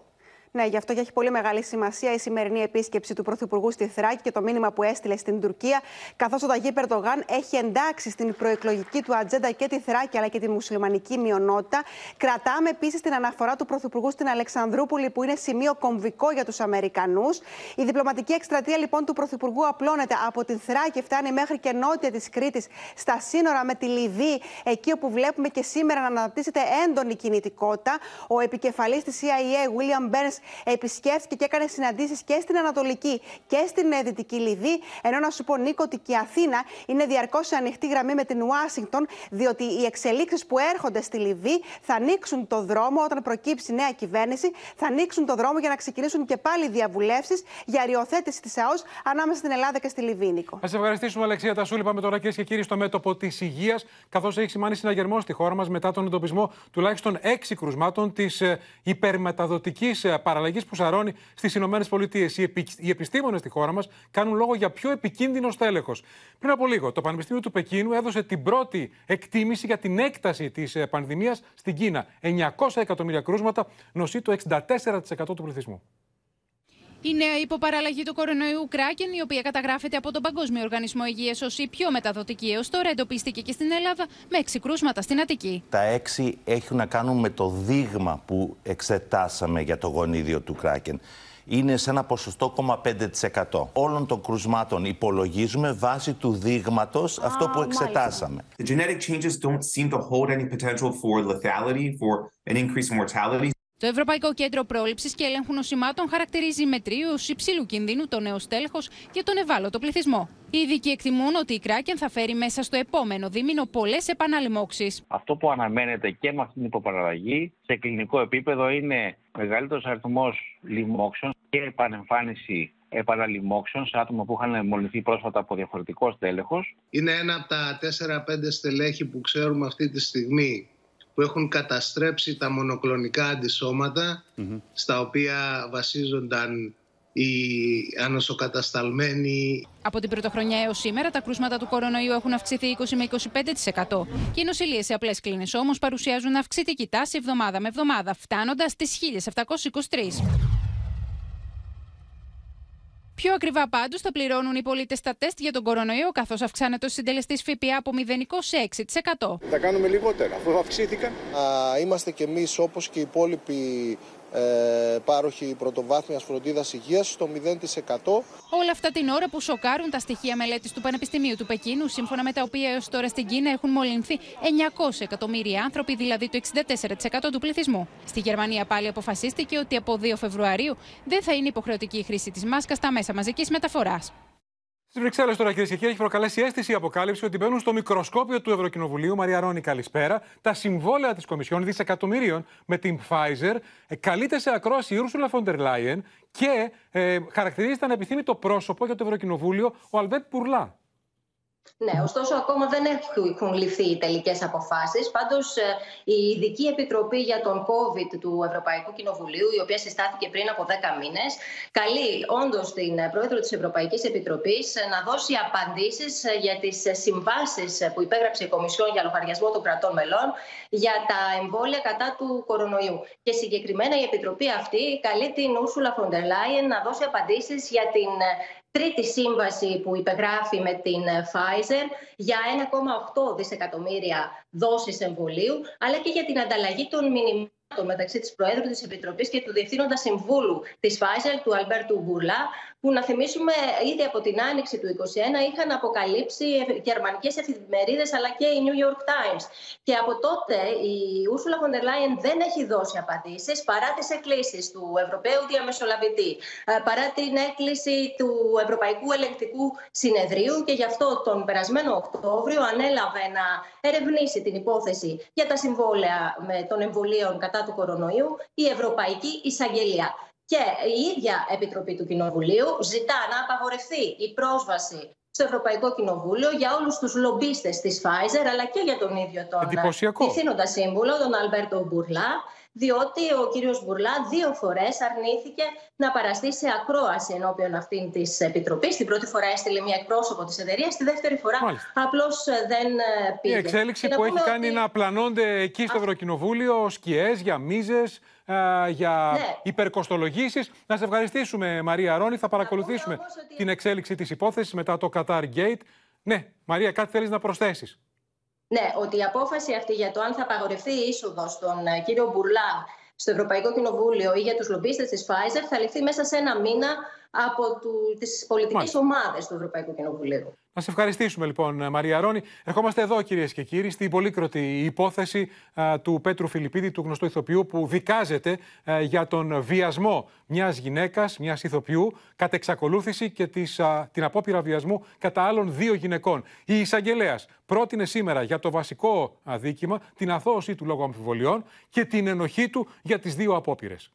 Ναι, γι' αυτό και έχει πολύ μεγάλη σημασία η σημερινή επίσκεψη του Πρωθυπουργού στη Θράκη και το μήνυμα που έστειλε στην Τουρκία, καθώς ο Ταγί Περντογάν έχει εντάξει στην προεκλογική του ατζέντα και τη Θράκη αλλά και τη μουσουλμανική μειονότητα. Κρατάμε επίσης την αναφορά του Πρωθυπουργού στην Αλεξανδρούπολη, που είναι σημείο κομβικό για τους Αμερικανούς. Η διπλωματική εκστρατεία λοιπόν του Πρωθυπουργού απλώνεται από την Θράκη, φτάνει μέχρι και νότια της Κρήτης, στα σύνορα με τη Λιβύη, εκεί όπου βλέπουμε και σήμερα να αναπτύσσεται έντονη κινητικότητα. Ο επικεφαλής της CIA, William Burns, επισκέφθηκε και έκανε συναντήσεις και στην Ανατολική και στην ε, Δυτική Λιβύη. Ενώ να σου πω, Νίκο, ότι και η Αθήνα είναι διαρκώς σε ανοιχτή γραμμή με την Ουάσιγκτον, διότι οι εξελίξεις που έρχονται στη Λιβύη θα ανοίξουν το δρόμο όταν προκύψει νέα κυβέρνηση, θα ανοίξουν το δρόμο για να ξεκινήσουν και πάλι διαβουλεύσεις για ριοθέτηση της ΑΟΣ ανάμεσα στην Ελλάδα και στη Λιβύη, Νίκο. Α ευχαριστήσουμε, Αλεξία Τασούλη. Πάμε τώρα, κυρίες και κύριοι, στο μέτωπο της υγείας, καθώς έχει σημάνει συναγερμό στη χώρα μας μετά τον εντοπισμό τουλάχιστον έξι κρουσμάτων της υπερμεταδοτικής παραλλαγής που σαρώνει στις ΗΠΑ. Οι, επι... οι επιστήμονες στη χώρα μας κάνουν λόγο για πιο επικίνδυνο στέλεχος. Πριν από λίγο, το Πανεπιστήμιο του Πεκίνου έδωσε την πρώτη εκτίμηση για την έκταση της πανδημίας στην Κίνα. 900 εκατομμύρια κρούσματα νοσεί το 64% του πληθυσμού. Η νέα υποπαραλλαγή του κορονοϊού Κράκεν, η οποία καταγράφεται από τον Παγκόσμιο Οργανισμό Υγείας ως η πιο μεταδοτική έως τώρα, εντοπίστηκε και στην Ελλάδα με έξι κρούσματα στην Αττική. Τα έξι έχουν να κάνουν με το δείγμα που εξετάσαμε για το γονίδιο του Κράκεν. είναι σε ένα ποσοστό 0,5% όλων των κρουσμάτων. Υπολογίζουμε βάσει του δείγματος αυτό που εξετάσαμε. The genetic changes don't seem to hold any potential for lethality, for an increase in mortality. Το Ευρωπαϊκό Κέντρο Πρόληψης και Ελέγχου Νοσημάτων χαρακτηρίζει μετρίους υψηλού κινδύνου το νέο στέλεχος για τον ευάλωτο πληθυσμό. Οι ειδικοί εκτιμούν ότι η Κράκεν θα φέρει μέσα στο επόμενο δίμηνο πολλές επαναλημώξει. Αυτό που αναμένεται και με αυτήν την υποπαραλλαγή σε κλινικό επίπεδο είναι μεγαλύτερος αριθμός λοιμόξεων και επανεμφάνιση επαναλημόξεων σε άτομα που είχαν μολυνθεί πρόσφατα από διαφορετικό στέλεχος. Είναι ένα από τα 4-5 στελέχη που ξέρουμε αυτή τη στιγμή που έχουν καταστρέψει τα μονοκλονικά αντισώματα στα οποία βασίζονταν οι ανοσοκατασταλμένοι. Από την πρωτοχρονιά έως σήμερα, τα κρούσματα του κορονοϊού έχουν αυξηθεί 20 με 25%. Και οι νοσηλίε σε απλές κλίνες όμως παρουσιάζουν αυξητική τάση εβδομάδα με εβδομάδα, φτάνοντας στις 1723. Πιο ακριβά πάντως θα πληρώνουν οι πολίτες τα τεστ για τον κορονοϊό, καθώς αυξάνεται ο συντελεστής ΦΠΑ από 0 σε 6%. Θα κάνουμε λιγότερα, αφού αυξήθηκαν. Α, είμαστε κι εμείς όπως και οι υπόλοιποι ε, πάροχοι πρωτοβάθμιας φροντίδας υγείας στο 0%. Όλα αυτά την ώρα που σοκάρουν τα στοιχεία μελέτης του Πανεπιστημίου του Πεκίνου, σύμφωνα με τα οποία έως τώρα στην Κίνα έχουν μολυνθεί 900 εκατομμύρια άνθρωποι, δηλαδή το 64% του πληθυσμού. Στη Γερμανία πάλι αποφασίστηκε ότι από 2 Φεβρουαρίου δεν θα είναι υποχρεωτική η χρήση της μάσκας στα μέσα μαζικής μεταφοράς. Στις Βρυξέλλες τώρα, κυρίες και κύριοι, έχει προκαλέσει αίσθηση η αποκάλυψη ότι μπαίνουν στο μικροσκόπιο του Ευρωκοινοβουλίου, Μαρία Ρόνη, καλησπέρα, τα συμβόλαια της Κομισιόν δισεκατομμυρίων με την Pfizer. Ε, καλείται σε ακρόαση η Ursula von der Leyen και ε, χαρακτηρίζεται ανεπιθύμητο πρόσωπο για το Ευρωκοινοβούλιο ο Αλβέτ Πουρλά. Ναι, ωστόσο ακόμα δεν έχουν ληφθεί οι τελικές αποφάσεις. Πάντως ε, η Ειδική Επιτροπή για τον COVID του Ευρωπαϊκού Κοινοβουλίου, η οποία συστάθηκε πριν από 10 μήνες, καλεί όντως την Πρόεδρο της Ευρωπαϊκής Επιτροπής να δώσει απαντήσεις για τις συμβάσεις που υπέγραψε η Κομισιόν για λογαριασμό των κρατών μελών για τα εμβόλια κατά του κορονοϊού. Και συγκεκριμένα η Επιτροπή αυτή καλεί την Ursula von der Leyen να δώσει απαντήσεις για την τρίτη σύμβαση που υπεγράφει με την Pfizer για 1,8 δισεκατομμύρια δόσεις εμβολίου, αλλά και για την ανταλλαγή των μηνυμάτων μεταξύ της Προέδρου της Επιτροπής και του Διευθύνοντα Συμβούλου της Pfizer, του Αλμπέρτου Μπουρλά, που να θυμίσουμε ήδη από την άνοιξη του 2021 είχαν αποκαλύψει γερμανικές εφημερίδες αλλά και η New York Times. Και από τότε η Ursula von der Leyen δεν έχει δώσει απαντήσεις παρά τις εκκλήσεις του Ευρωπαίου Διαμεσολαβητή, ε, παρά την έκκληση του Ευρωπαϊκού Ελεγκτικού Συνεδρίου και γι' αυτό τον περασμένο Οκτώβριο ανέλαβε να ερευνήσει την υπόθεση για τα συμβόλαια με των εμβολίων κατά του κορονοϊού η Ευρωπαϊκή Εισαγγελία. Και η ίδια Επιτροπή του Κοινοβουλίου ζητά να απαγορευτεί η πρόσβαση στο Ευρωπαϊκό Κοινοβούλιο για όλους τους λομπίστες της Pfizer αλλά και για τον ίδιο τον διευθύνοντα σύμβουλο, τον Αλμπέρτο Μπουρλά διότι ο κύριος Μπουρλά δύο φορές αρνήθηκε να παραστεί σε ακρόαση ενώπιον αυτήν της Επιτροπής. Την πρώτη φορά έστειλε μια εκπρόσωπο της εταιρείας, τη δεύτερη φορά Μάλιστα. απλώς ε, δεν ε, πήγε. Η εξέλιξη που έχει κάνει ότι... να πλανώνται εκεί στο Ευρωκοινοβούλιο σκιές για μίζες, για ναι. υπερκοστολογήσεις. Να σε ευχαριστήσουμε Μαρία Ρόνη. Θα παρακολουθήσουμε την εξέλιξη της υπόθεσης μετά το Qatar Gate. Ναι, Μαρία, κάτι θέλεις να προσθέσεις; Ναι, ότι η απόφαση αυτή για το αν θα απαγορευτεί η είσοδο στον ε, κύριο Μπουρλά στο Ευρωπαϊκό Κοινοβούλιο ή για τους λομπίστες της Pfizer θα ληφθεί μέσα σε ένα μήνα από του, τις πολιτικές ομάδες του Ευρωπαϊκού Κοινοβουλίου. Να σε ευχαριστήσουμε λοιπόν, Μαρία Ρόνη. Ερχόμαστε εδώ, κυρίες και κύριοι, στην πολύκροτη υπόθεση του Πέτρου Φιλιππίδη, του γνωστού ηθοποιού, που δικάζεται για τον βιασμό μιας γυναίκας, μιας ηθοποιού, κατά εξακολούθηση και της, την απόπειρα βιασμού κατά άλλων δύο γυναικών. Η εισαγγελέας πρότεινε σήμερα για το βασικό αδίκημα την αθώωση του λόγω αμφιβολιών και την ενοχή του για τις δύο απόπειρες.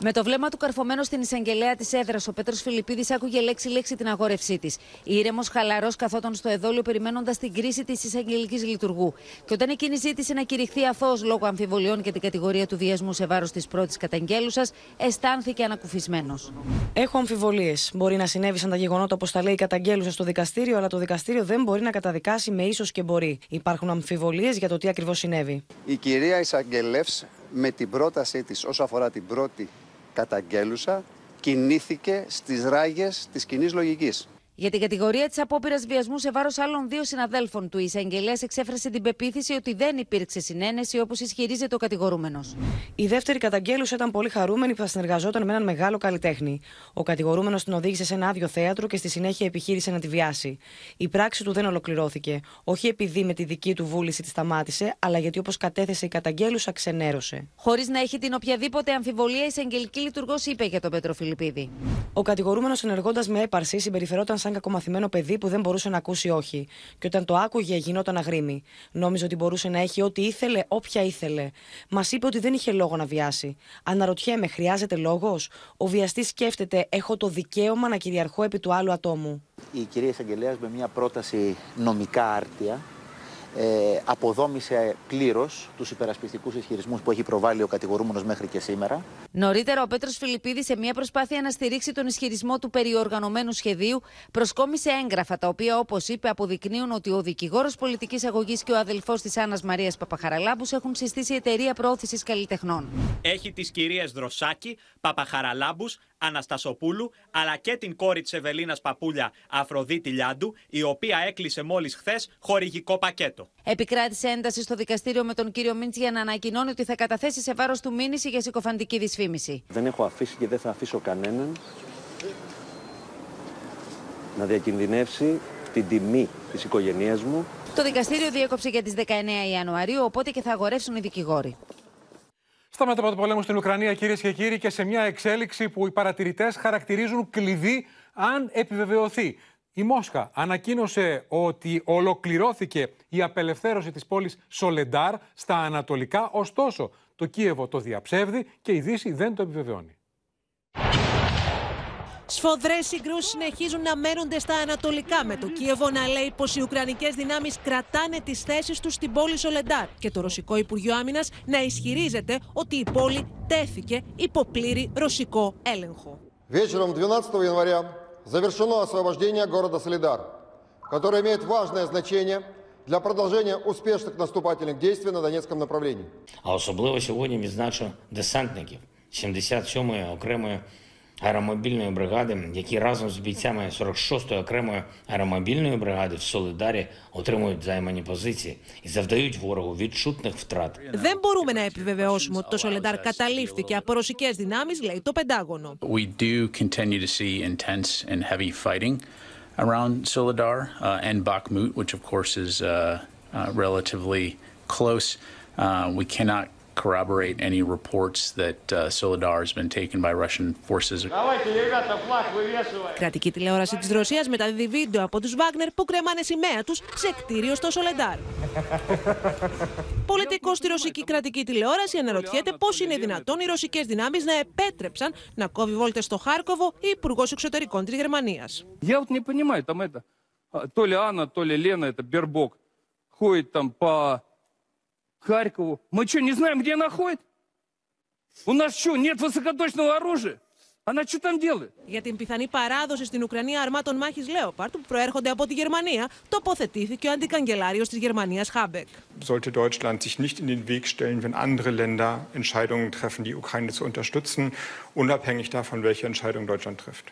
Με το βλέμμα του καρφωμένο στην εισαγγελέα της έδρας, ο Πέτρος Φιλιππίδης άκουγε λέξη-λέξη την αγόρευσή της. Ήρεμος, χαλαρός, καθόταν στο εδόλιο περιμένοντας την κρίση της εισαγγελικής λειτουργού. Και όταν εκείνη ζήτησε να κηρυχθεί αθώο λόγω αμφιβολιών και την κατηγορία του βιασμού σε βάρος της πρώτης καταγγέλουσας, αισθάνθηκε ανακουφισμένος. Έχω αμφιβολίες. Μπορεί να συνέβησαν τα γεγονότα όπως τα λέει η καταγγέλουσα στο δικαστήριο, αλλά το δικαστήριο δεν μπορεί να καταδικάσει με ίσως και μπορεί. Υπάρχουν αμφιβολίες για το τι ακριβώς συνέβη. Η κυρία Ισαγγελεύς με την πρότασή της όσο αφορά την πρώτη καταγγέλουσα κινήθηκε στις ράγες της κοινής λογικής. Για την κατηγορία της απόπειρας βιασμού σε βάρος άλλων δύο συναδέλφων του, η εισαγγελέας εξέφρασε την πεποίθηση ότι δεν υπήρξε συνένεση όπως ισχυρίζεται ο κατηγορούμενος. Η δεύτερη καταγγέλουσα ήταν πολύ χαρούμενη που θα συνεργαζόταν με έναν μεγάλο καλλιτέχνη. Ο κατηγορούμενος την οδήγησε σε ένα άδειο θέατρο και στη συνέχεια επιχείρησε να τη βιάσει. Η πράξη του δεν ολοκληρώθηκε. Όχι επειδή με τη δική του βούληση τη σταμάτησε, αλλά γιατί όπως κατέθεσε η καταγγέλουσα ξενέρωσε. Χωρίς να έχει την οποιαδήποτε αμφιβολία, η εισαγγελική λειτουργός είπε για τον Πέτρο Φιλιππίδη. Ο κατηγορούμενος ενεργώντα με έπαρση συμπεριφερόταν σαν κακομαθημένο παιδί που δεν μπορούσε να ακούσει όχι. Και όταν το άκουγε, γινόταν αγρίμη. Νόμιζε ότι μπορούσε να έχει ό,τι ήθελε, όποια ήθελε. Μας είπε ότι δεν είχε λόγο να βιάσει. Αναρωτιέμαι, χρειάζεται λόγος; Ο βιαστής σκέφτεται, έχω το δικαίωμα να κυριαρχώ επί του άλλου ατόμου. Η κυρία Εισαγγελέας με μια πρόταση νομικά άρτια ε, αποδόμησε πλήρως τους υπερασπιστικούς ισχυρισμούς που έχει προβάλει ο κατηγορούμενος μέχρι και σήμερα. Νωρίτερα, ο Πέτρος Φιλιππίδης, σε μια προσπάθεια να στηρίξει τον ισχυρισμό του περιοργανωμένου σχεδίου, προσκόμισε έγγραφα τα οποία, όπως είπε, αποδεικνύουν ότι ο δικηγόρος πολιτικής αγωγής και ο αδελφός της Άννας Μαρίας Παπαχαραλάμπους έχουν συστήσει εταιρεία προώθησης καλλιτεχνών. Έχει τις κυρίες Δροσάκη, Παπαχαραλάμπους, Αναστασοπούλου, αλλά και την κόρη της Ευελίνας Παπούλια, Αφροδίτη Λιάντου, η οποία έκλεισε μόλις χθες χορηγικό πακέτο. Επικράτησε ένταση στο δικαστήριο με τον κύριο Μίντς για να ανακοινώνει ότι θα καταθέσει σε βάρος του μήνυση για συκοφαντική δυσφήμιση. Δεν έχω αφήσει και δεν θα αφήσω κανέναν να διακινδυνεύσει την τιμή της οικογένειάς μου. Το δικαστήριο διέκοψε για τις 19 Ιανουαρίου, οπότε και θα αγορεύσουν οι δικηγόροι. Στα μέτωπα του πολέμου στην Ουκρανία, κυρίες και κύριοι, και σε μια εξέλιξη που οι παρατηρητές χαρακτηρίζουν κλειδί αν επιβεβαιωθεί. Η Μόσχα ανακοίνωσε ότι ολοκληρώθηκε η απελευθέρωση της πόλης Σολεντάρ στα ανατολικά, ωστόσο το Κίεβο το διαψεύδει και η Δύση δεν το επιβεβαιώνει. Σφοδρέ συγκρούσει συνεχίζουν να μένονται στα ανατολικά, με το Κίεβο να λέει πω οι Ουκρανικέ δυνάμει κρατάνε τι θέσει του στην πόλη Σολεντάρ και το Ρωσικό Υπουργείο Άμυνα να ισχυρίζεται ότι η πόλη τέθηκε υπό πλήρη ρωσικό έλεγχο. Вечером 12 января завершено освобождение города Солидар, которое имеет важное значение для продолжения успешных наступательных действий на Донецком направлении. А особливо сьогодні відзначу десантників 77-ї окремої аеромобільної бригади, які разом з бійцями 46-ї окремої аеромобільної бригади в Солидарі отримують займані позиції і завдають ворогу відчутних втрат. Δεν μπορούμε να επιβεβαιώσουμε ότι το Σολεντάρ καταλήφθηκε από ρωσικέ δυνάμει, λέει το Πεντάγωνο. We do continue to see intense and heavy fighting around Solidar uh, and Bakhmut, which of course is uh, uh, relatively close. Uh, we cannot corroborate any reports that uh, Solidar has been taken by Russian forces. Κρατική τηλεόραση της Ρωσίας μεταδίδει βίντεο από τους Βάγνερ που κρεμάνε σημαία τους σε κτίριο στο Σολεντάρ. Πολιτικό στη ρωσική κρατική τηλεόραση αναρωτιέται πώ είναι δυνατόν οι ρωσικέ δυνάμει να επέτρεψαν να κόβει βόλτε στο Χάρκοβο η Υπουργό Εξωτερικών τη Γερμανία. Я вот не понимаю, там это, а, то ли Анна, то ли Лена, это Бербок, ходит там по Харькову. Мы что, не знаем, где она ходит? У нас что, нет высокоточного оружия? Она что там делает? Για την πιθανή παράδοση στην Ουκρανία αρμάτων μάχη Λέοπαρτ που προέρχονται από τη Γερμανία, τοποθετήθηκε ο αντικαγκελάριο τη Γερμανία Χάμπεκ. Sollte Deutschland sich nicht in den Weg stellen, wenn andere Länder Entscheidungen treffen, die Ukraine zu unterstützen, unabhängig davon, welche Entscheidung Deutschland trifft.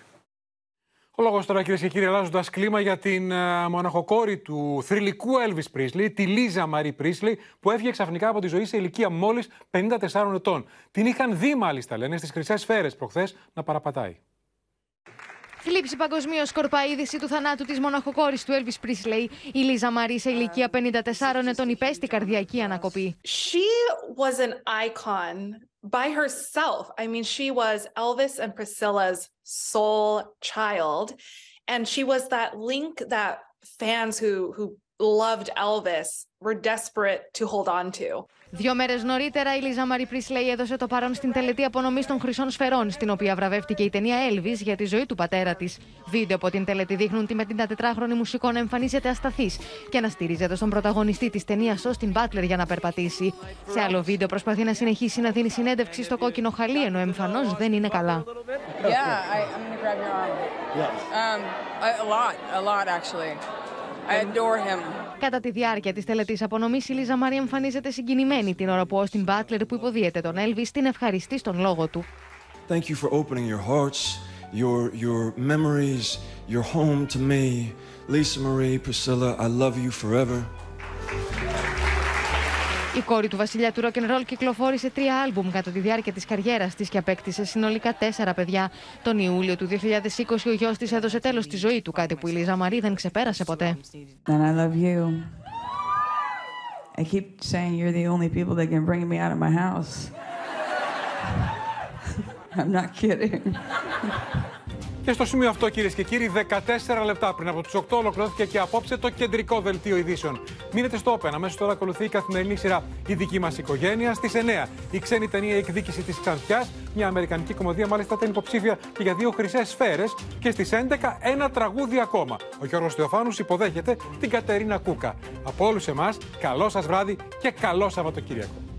Ο λόγος τώρα, κυρίες και κύριοι, αλλάζοντας κλίμα για την uh, μοναχοκόρη του θρηλυκού Elvis Πρίσλι, τη Λίζα Μαρή Πρίσλι, που έφυγε ξαφνικά από τη ζωή σε ηλικία μόλις 54 ετών. Την είχαν δει, μάλιστα, λένε, στις χρυσές σφαίρες προχθές να παραπατάει. Θλίψη παγκοσμίω σκορπά είδηση του θανάτου τη μοναχοκόρη του Elvis Presley. Η Λίζα Μαρή, σε ηλικία 54 ετών, υπέστη καρδιακή ανακοπή. She was an icon by herself. I mean, she was Elvis and Priscilla's soul child. And she was that link that fans who, who loved Elvis were desperate to hold on to. Δύο μέρες νωρίτερα, η Λίζα Μαρή Πρίσλεϊ έδωσε το παρόν στην τελετή απονομής των Χρυσών Σφαιρών, στην οποία βραβεύτηκε η ταινία Elvis για τη ζωή του πατέρα της. Βίντεο από την τελετή δείχνουν τη με την 4χρονη μουσικό να εμφανίζεται ασταθής και να στηρίζεται στον πρωταγωνιστή της ταινίας Austin Butler για να περπατήσει. Σε άλλο βίντεο προσπαθεί να συνεχίσει να δίνει συνέντευξη στο κόκκινο χαλί, ενώ εμφανώς δεν είναι καλά. Yeah, I, I'm gonna grab your arm. Yes. Um, a, a lot, a lot actually. I adore him. Κατά τη διάρκεια της τελετής απονομής, η Λίζα Μαρία εμφανίζεται συγκινημένη την ώρα που ο Όστιν Μπάτλερ, που υποδίεται τον Έλβη, την ευχαριστεί στον λόγο του. Thank you for opening your hearts, your, your memories, your home to me. Lisa Marie, Priscilla, I love you forever. Η κόρη του βασιλιά του rock and roll κυκλοφόρησε τρία άλμπουμ κατά τη διάρκεια της καριέρας της και απέκτησε συνολικά τέσσερα παιδιά. Τον Ιούλιο του 2020 ο γιος της έδωσε τέλος στη ζωή του, κάτι που η Λίζα Μαρή δεν ξεπέρασε ποτέ. And I love you. I keep saying you're the only people that can bring me out of my house. I'm not kidding. Και στο σημείο αυτό, κυρίες και κύριοι, 14 λεπτά πριν από του 8 ολοκληρώθηκε και απόψε το κεντρικό δελτίο ειδήσεων. Μείνετε στο Open. Αμέσως τώρα ακολουθεί η καθημερινή σειρά Η δική μας οικογένεια. Στις 9 η ξένη ταινία Εκδίκηση της Ξανθιάς. Μια αμερικανική κομμωδία, μάλιστα ήταν υποψήφια και για δύο χρυσές σφαίρες. Και στις 11 ένα τραγούδι ακόμα. Ο Γιώργος Θεοφάνους υποδέχεται την Κατερίνα Κούκα. Από όλους εμάς, καλό σας βράδυ και καλό Σαββατοκύριακο.